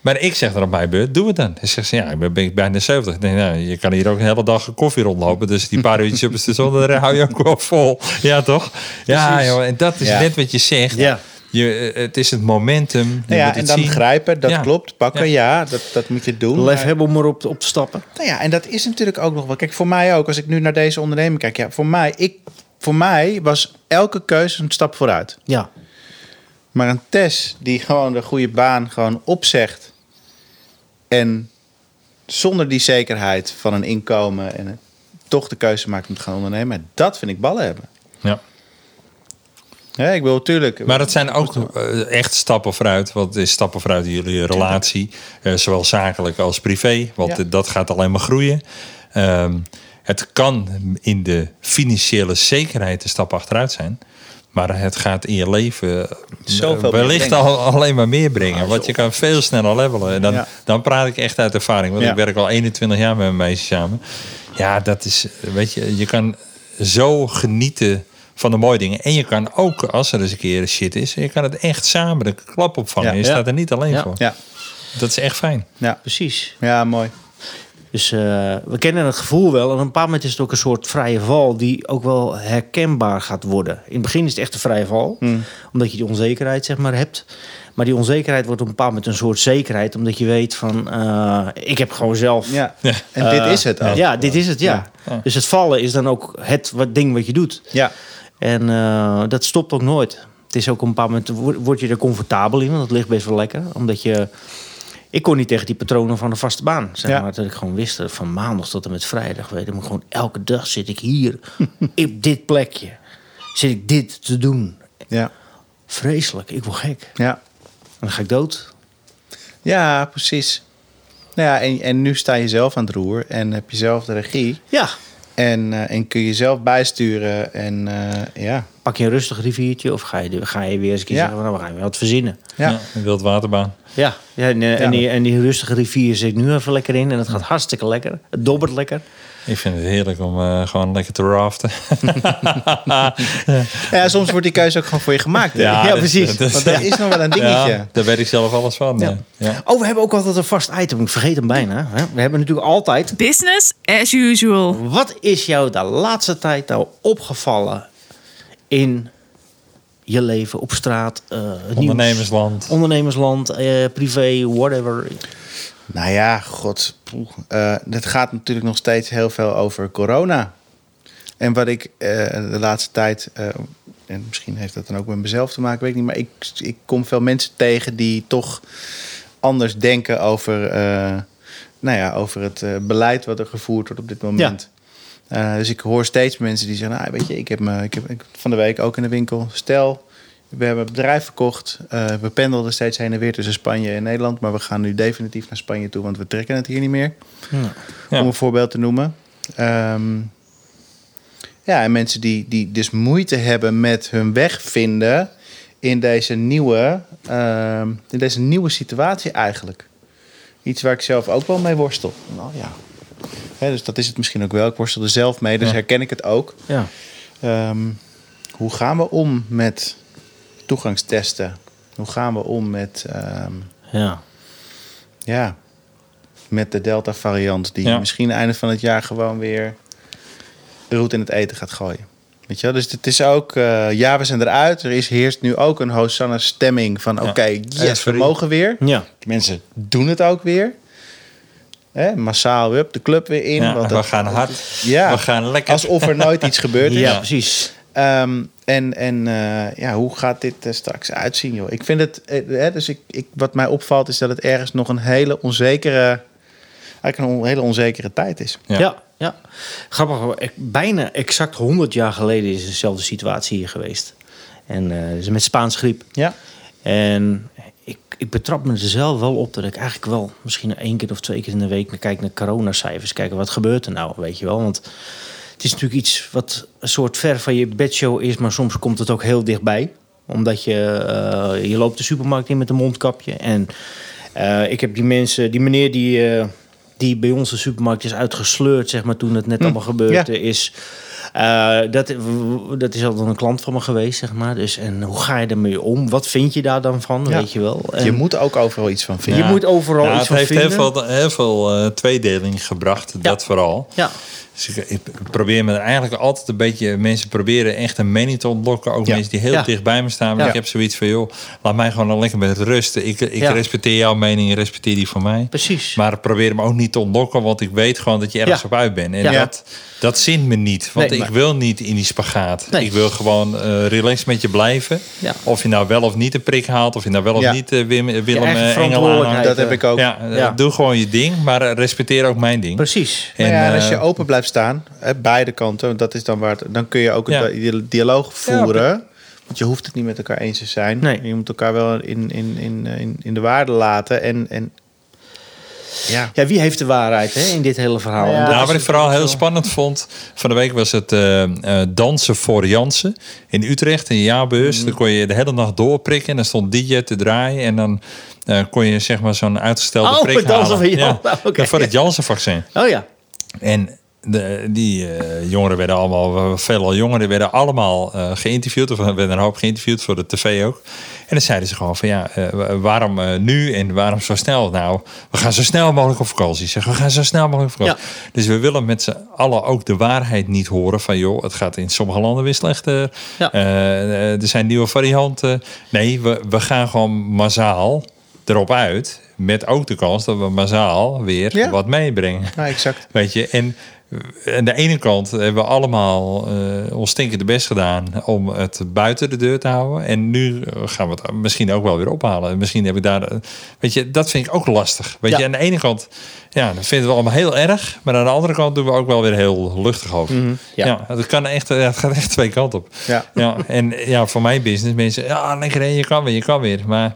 Maar ik zeg dan op mijn beurt, doe het dan. Hij zegt, ja, ik ben bijna 70. Ik denk, nou, je kan hier ook een hele dag koffie rondlopen. Dus die paar uurtjes op het station, daar hou je ook wel vol. Ja, toch? Ja, joh, en dat is ja. net wat je zegt. Ja. Je, eh, het is het momentum. Je Nou ja, moet en dan zien. grijpen, dat Ja. klopt. Pakken, Ja. ja, dat, dat moet je doen. Lef Maar- hebben om erop te- op te stappen. Nou ja, en dat is natuurlijk ook nog wel. Kijk, voor mij ook, als ik nu naar deze onderneming kijk, ja, voor mij, ik, voor mij was elke keuze een stap vooruit. Ja. Maar een Tess die gewoon de goede baan gewoon opzegt en zonder die zekerheid van een inkomen en toch de keuze maakt om te gaan ondernemen, dat vind ik ballen hebben. Ja. Ja, ik wil natuurlijk. Maar dat zijn ook eh, echt stappen vooruit. Het is stappen vooruit in jullie relatie. eh, zowel zakelijk als privé. Want Ja. eh, dat gaat alleen maar groeien. Ehm, het kan in de financiële zekerheid een stap achteruit zijn. Maar het gaat in je leven Zoveel wellicht al, alleen maar meer brengen. want je kan veel sneller levelen. En dan, Ja. dan praat ik echt uit ervaring. Want Ja. ik werk al 21 jaar met mijn meisje samen. Ja, dat is, weet je, je kan zo genieten van de mooie dingen. En je kan ook, als er eens een keer shit is, je kan het echt samen de klap opvangen. Ja. je Ja. staat er niet alleen Ja. voor. Ja, Dat is echt fijn. ja, Precies. ja, mooi. Dus eh, we kennen het gevoel wel. En op een bepaald moment is het ook een soort vrije val die ook wel herkenbaar gaat worden. In het begin is het echt een vrije val, Hmm. omdat je die onzekerheid zeg maar hebt. Maar die onzekerheid wordt op een bepaald moment een soort zekerheid, omdat je weet van, eh, ik heb gewoon zelf. Ja. Ja. En dit eh, is het ook. Ja, dit is het, ja. Ja. Dus het vallen is dan ook het wat, ding wat je doet. Ja, En eh, dat stopt ook nooit. Het is ook op een bepaald moment, word- je er comfortabel in, want het ligt best wel lekker. Omdat je, ik kon niet tegen die patronen van de vaste baan. Zeg Ja. maar, dat ik gewoon wist, dat van maandag tot en met vrijdag, weet ik, gewoon elke dag zit ik hier, op dit plekje, zit ik dit te doen. ja, Vreselijk, ik word gek. En ja. dan ga ik dood. Ja, precies. Nou ja, en, en nu sta je zelf aan het roer en heb je zelf de regie. Ja, En, eh, en kun je zelf bijsturen. En eh, ja. pak je een rustig riviertje of ga je, ga je weer eens een keer Ja. zeggen, van, nou, we gaan weer wat verzinnen. Ja. Ja, een wildwaterbaan. Ja, ja, en, eh, Ja. En, die, en die rustige rivier zit nu even lekker in en het gaat hartstikke lekker. Het dobbert lekker. Ik vind het heerlijk om eh, gewoon lekker te raften. ja, soms wordt die keuze ook gewoon voor je gemaakt. Ja, precies. dat- Want dat is nog wel een dingetje. Ja, daar weet ik zelf alles van. Ja. Ja. Oh, we hebben ook altijd een vast item. Ik vergeet hem bijna. We hebben natuurlijk altijd... Business as usual. Wat is jou de laatste tijd nou opgevallen in je leven op straat? eh, nieuws, Ondernemersland. ondernemersland, eh, privé, whatever. Nou ja, god. Eh, het gaat natuurlijk nog steeds heel veel over corona. En wat ik eh, de laatste tijd... eh, en misschien heeft dat dan ook met mezelf te maken, weet ik niet. Maar ik, ik kom veel mensen tegen die toch anders denken over, nou ja, over het beleid wat er gevoerd wordt op dit moment. Eh, dus ik hoor steeds mensen die zeggen, nou, weet je, ik heb, me, ik heb ik, van de week ook in de winkel, stel, we hebben een bedrijf verkocht. Eh, we pendelden steeds heen en weer tussen Spanje en Nederland, maar we gaan nu definitief naar Spanje toe, want we trekken het hier niet meer. Ja. Om een voorbeeld te noemen. Ehm, ja, en mensen die, die dus moeite hebben met hun weg vinden in deze nieuwe, ehm, in deze nieuwe situatie eigenlijk. Iets waar ik zelf ook wel mee worstel. Nou ja. Dus dat is het misschien ook wel. Ik worstel er zelf mee, dus Ja. herken ik het ook. Ja. Ehm, hoe gaan we om met toegangstesten? Hoe gaan we om met, ehm, Ja. ja, met de Delta-variant... die Ja. misschien einde van het jaar gewoon weer roet in het eten gaat gooien? Weet je wel? Dus het is ook... eh, ja, we zijn eruit. Er is, heerst nu ook een Hosanna-stemming van... Ja. oké, yes, we mogen weer. Ja. Mensen doen het ook weer. Hè, massaal, hup, de club weer in. Ja, want we dat- gaan hard. Ja, We gaan lekker. alsof er nooit iets gebeurd is. Ja, precies. Ehm, en en eh, ja, hoe gaat dit er straks uitzien, joh? Ik vind het, eh, hè, dus ik, ik, wat mij opvalt is dat het ergens nog een hele onzekere, eigenlijk een on- hele onzekere tijd is. Ja. Ja. ja, Grappig, ik- bijna exact 100 jaar geleden is dezelfde situatie hier geweest. En eh dus met Spaans griep. Ja, En ik, ik betrap me er zelf wel op dat ik eigenlijk wel misschien één keer of twee keer in de week kijk naar coronacijfers. Kijken wat gebeurt er nou, weet je wel. Want het is natuurlijk iets wat een soort ver van je bedshow is, maar soms komt het ook heel dichtbij. Omdat je, eh, je loopt de supermarkt in met een mondkapje. En eh, ik heb die mensen, die meneer die, eh, die bij ons de supermarkt is uitgesleurd, zeg maar, toen het net allemaal gebeurde, is Eh, dat, dat is altijd een klant van me geweest, zeg maar. Dus, en hoe ga je daarmee om? Wat vind je daar dan van, Ja. weet je wel? En Je moet ook overal iets van vinden. je moet overal Ja, iets het van heeft vinden. heel veel, heel veel eh, tweedeling gebracht, dat vooral. Ja, Dus ik, ik probeer me er eigenlijk altijd een beetje... Mensen proberen echt een mening te ontlokken. Ook Ja. mensen die heel Ja. dicht bij me staan. Maar Ja. ik heb zoiets van, joh, laat mij gewoon lekker met rusten. Ik, ik Ja. respecteer jouw mening, respecteer die van mij. precies. Maar probeer hem ook niet te ontlokken, want ik weet gewoon dat je ergens Ja. op uit bent. En Ja. dat, dat zint me niet, want Nee, ik maar- wil niet in die spagaat. Nee. Ik wil gewoon eh relaxed met je blijven. Ja. Of je nou wel of niet een prik haalt, of je nou wel of Ja. niet eh, Wim, Willem eigen eh, Engel. Dat heb ik ook. Ja, Ja. doe gewoon je ding, maar respecteer ook mijn ding. Precies. Ja, en als je open blijft staan, hè, beide kanten, want dat is dan waar het, dan kun je ook een Ja. di- dialoog voeren. want je hoeft het niet met elkaar eens te zijn. Nee. Je moet elkaar wel in, in, in, in, in de waarde laten. En, en ja, Ja, wie heeft de waarheid hè, in dit hele verhaal? Ja. Nou, wat ik vooral heel spannend vond, van de week was het eh, eh, dansen voor Jansen in Utrecht, in jaarbeurs. Mhm. Dan kon je de hele nacht doorprikken en dan stond DJ te draaien en dan eh, kon je zeg maar zo'n uitgestelde Oh, prik dansen halen. voor Jan- oké. voor het Janssen-vaccin. zo. Oh ja. En de, die eh, jongeren werden allemaal, veelal jongeren werden allemaal eh, geïnterviewd. Of er werden een hoop geïnterviewd voor de tv ook. En dan zeiden ze gewoon van ja, eh, waarom nu en waarom zo snel? Nou, we gaan zo snel mogelijk op vakantie. Zeg, we gaan zo snel mogelijk op vakantie. Dus we willen met z'n allen ook de waarheid niet horen van joh, het gaat in sommige landen weer slechter. Ja. Er zijn nieuwe varianten. Nee, we, we gaan gewoon massaal erop uit. Met ook de kans dat we massaal weer Ja. wat meebrengen. nou, exact. Weet je, en aan de ene kant hebben we allemaal eh, ons stinkende best gedaan om het buiten de deur te houden. En nu gaan we het misschien ook wel weer ophalen. En misschien heb ik daar, eh, weet je, dat vind ik ook lastig. Weet Ja. je, aan de ene kant, ja, dat vinden we allemaal heel erg. Maar aan de andere kant doen we ook wel weer heel luchtig over. Mhm, ja. Ja, het, kan echt, het gaat echt twee kanten op. Ja. Ja, en ja, voor mijn business, mensen, ja, lekker, hè, je kan weer, je kan weer. Maar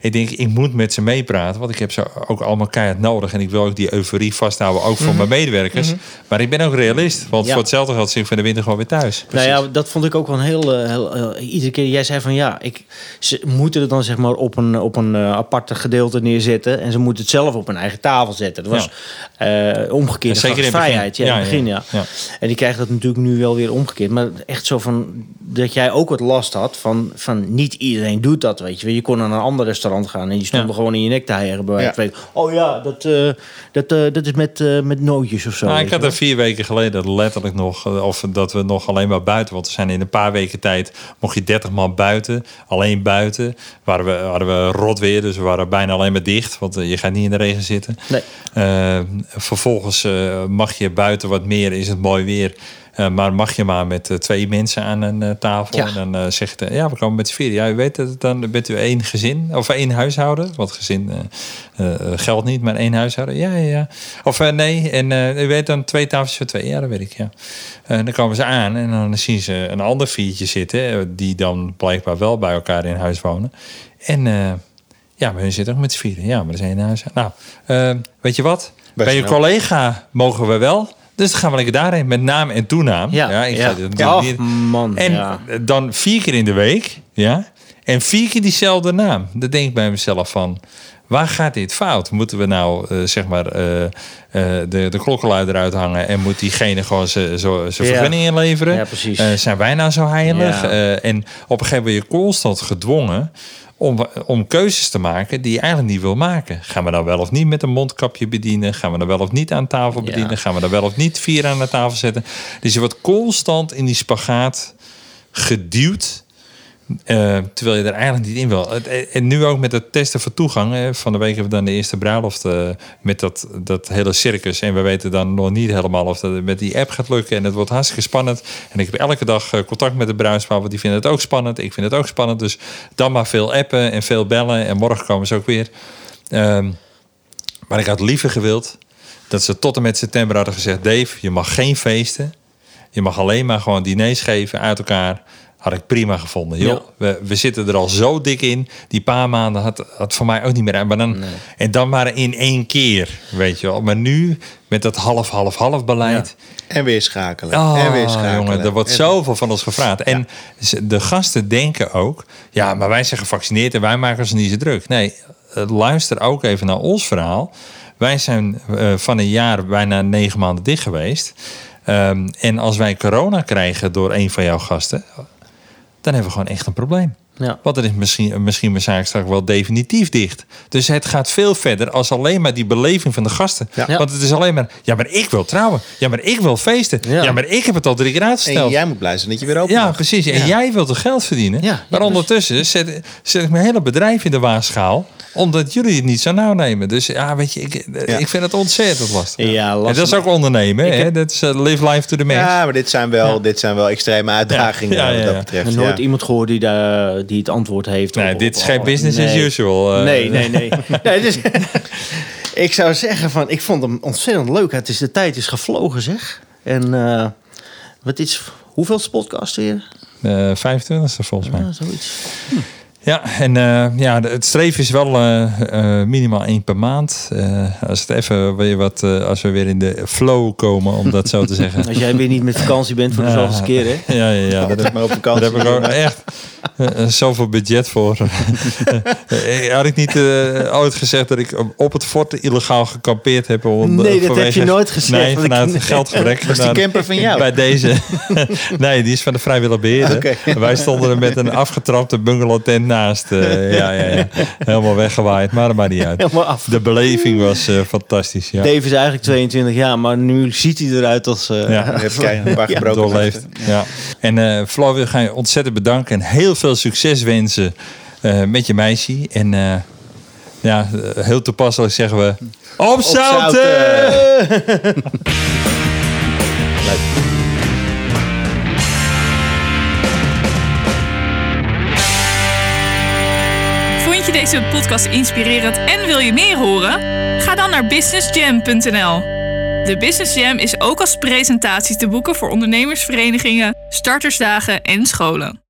ik denk, ik moet met ze meepraten, want ik heb ze ook allemaal keihard nodig. En ik wil ook die euforie vasthouden, ook voor mijn medewerkers. Maar ik ben ook realist, want Ja. voor hetzelfde geld zit ik van de winter gewoon weer thuis. Nou ja, dat vond ik ook wel een heel... eh, heel eh, iedere keer, jij zei van ja, ik, ze moeten het dan zeg maar op een, op een eh, aparte gedeelte neerzetten. En ze moeten het zelf op een eigen tafel zetten. Dat was in het begin. vrijheid. Ja, in het begin, ja. En die krijgt dat natuurlijk nu wel weer omgekeerd. Maar echt zo van dat jij ook wat last had van, van niet iedereen doet dat, weet je. Je kon naar een ander restaurant gaan en die stonden gewoon in je nek te hijgen. Oh ja, dat, eh, dat, eh, dat is met, eh, met nootjes of zo. Nou, ik had er vier weken geleden letterlijk nog, of dat we nog alleen maar buiten, want we zijn in een paar weken tijd, mocht je 30 man buiten, alleen buiten, waren we, hadden we rot weer, dus we waren bijna alleen maar dicht, want je gaat niet in de regen zitten. Nee. Eh, vervolgens eh, mag je buiten wat meer, is het mooi weer. Eh, maar mag je maar met twee mensen aan een tafel. Ja. En dan zegt hij, ja, we komen met z'n vieren. Ja, u weet het, dan bent u één gezin. Of één huishouden. Want gezin geldt niet, maar één huishouden. Ja, ja, ja. Of nee, en u weet dan twee tafels voor twee. Ja, dat weet ik, ja. En dan komen ze aan en dan zien ze een ander viertje zitten. Die dan blijkbaar wel bij elkaar in huis wonen. En ja, maar hun zitten ook met z'n vieren. Ja, maar er zijn huis. Nou, eh, weet je wat? Best Bij je wel. collega mogen we wel. Dus dan gaan we lekker daarheen met naam en toenaam. Ja, ik ja. natuurlijk Ja, niet- man, En ja. dan vier keer in de week. Ja. En vier keer diezelfde naam. Dan denk ik bij mezelf van... Waar gaat dit fout? Moeten we nou eh, zeg maar eh, eh, de, de klokkenluider uithangen en moet diegene gewoon zijn Ja. vergunning inleveren? Ja, precies. Eh, zijn wij nou zo heilig? Ja. Eh, en op een gegeven moment je constant gedwongen om, om keuzes te maken die je eigenlijk niet wil maken. Gaan we nou wel of niet met een mondkapje bedienen? Gaan we nou wel of niet aan tafel Ja. bedienen? Gaan we nou wel of niet vier aan de tafel zetten? Dus je wordt constant in die spagaat geduwd. Eh, terwijl je er eigenlijk niet in wil. En nu ook met het testen voor toegang. hè. Van de week hebben we dan de eerste bruiloft met dat, dat hele circus. En we weten dan nog niet helemaal of dat met die app gaat lukken. En het wordt hartstikke spannend. En ik heb elke dag eh, contact met de bruidspaar. Want die vinden het ook spannend. Ik vind het ook spannend. Dus dan maar veel appen en veel bellen. En morgen komen ze ook weer. Ehm, maar ik had liever gewild dat ze tot en met september hadden gezegd... Dave, je mag geen feesten. Je mag alleen maar gewoon diners geven uit elkaar. Had ik prima gevonden. Joh, Ja. we, we zitten er al zo dik in. Die paar maanden had, had voor mij ook niet meer aan. Maar dan, En dan maar in één keer, weet je wel. Maar nu, met dat half-half-half beleid... En weer schakelen. Oh, en weer schakelen. jongen, er wordt En- zoveel van ons gevraagd. En ze- de gasten denken ook... Ja, maar wij zijn gevaccineerd en wij maken ons niet zo druk. Nee, eh, luister ook even naar ons verhaal. Wij zijn eh, van een jaar bijna negen maanden dicht geweest. Ehm, en als wij corona krijgen door een van jouw gasten, dan hebben we gewoon echt een probleem. Ja. Want dan is misschien, misschien mijn zaak straks wel definitief dicht. Dus het gaat veel verder als alleen maar die beleving van de gasten. Ja. Want het is alleen maar, ja, maar ik wil trouwen. Ja, maar ik wil feesten. Ja, Ja. maar ik heb het al drie keer En uitgesteld. jij moet blij zijn dat je weer open Ja, mag. precies. En Ja. jij wilt er geld verdienen. Ja, ja, maar ondertussen zet, zet ik mijn hele bedrijf in de waagschaal. Omdat jullie het niet zo nauw nemen. Dus ja, weet je, ik, Ja. ik vind het ontzettend lastig. Ja, En lastig. dat is ook ondernemen. Ik hè? heb- Dat is eh, live life to the max. Ja, maar dit zijn wel, dit zijn wel extreme uitdagingen Ja, ja, wat ja. dat Ik betreft. heb Ja. nooit iemand gehoord die, daar, die het antwoord heeft. Nee, op- dit op is geen business as usual. eh. Nee, nee, nee. nee dus, ik zou zeggen van, ik vond hem ontzettend leuk. Het is, de tijd is gevlogen, zeg. En eh, wat is, hoeveel podcast weer? Eh, 25e volgens mij. Ja, zoiets. Ja, en eh, ja, het streven is wel eh, eh, minimaal één per maand. Eh, als het even weer wat, eh, als we weer in de flow komen, om dat zo te zeggen. Als jij weer niet met vakantie bent voor de zoveelste keer, hè? Ja, ja, ja. Dat, Altijd maar op vakantie. heb ik ook echt eh, eh, zoveel budget voor. Eh, Had ik niet eh, ooit gezegd dat ik op het fort illegaal gekampeerd heb? Om, Nee, dat heb je nooit gezegd, Nee, want ik- vanuit geldgebrek. Was die Nou, camper van jou? Bij deze. nee, die is van de vrijwillige beheerder. Wij stonden er met een afgetrapte bungalow tent naast. eh, ja, ja, ja. Helemaal weggewaaid, maar dat maakt niet uit. Helemaal af. De beleving was eh, fantastisch. Ja. Dave is eigenlijk 22 jaar, maar nu ziet hij eruit als... eh, Ja. Kijken, een paar gebroken. Ja. En eh Flo, wil ga je ontzettend bedanken en heel veel succes wensen eh, met je meisje. En eh, ja, heel toepasselijk zeggen we... Opzouten! Vond je deze podcast inspirerend en wil je meer horen? Ga dan naar businessjam.nl. De Business Jam is ook als presentatie te boeken voor ondernemersverenigingen, startersdagen en scholen.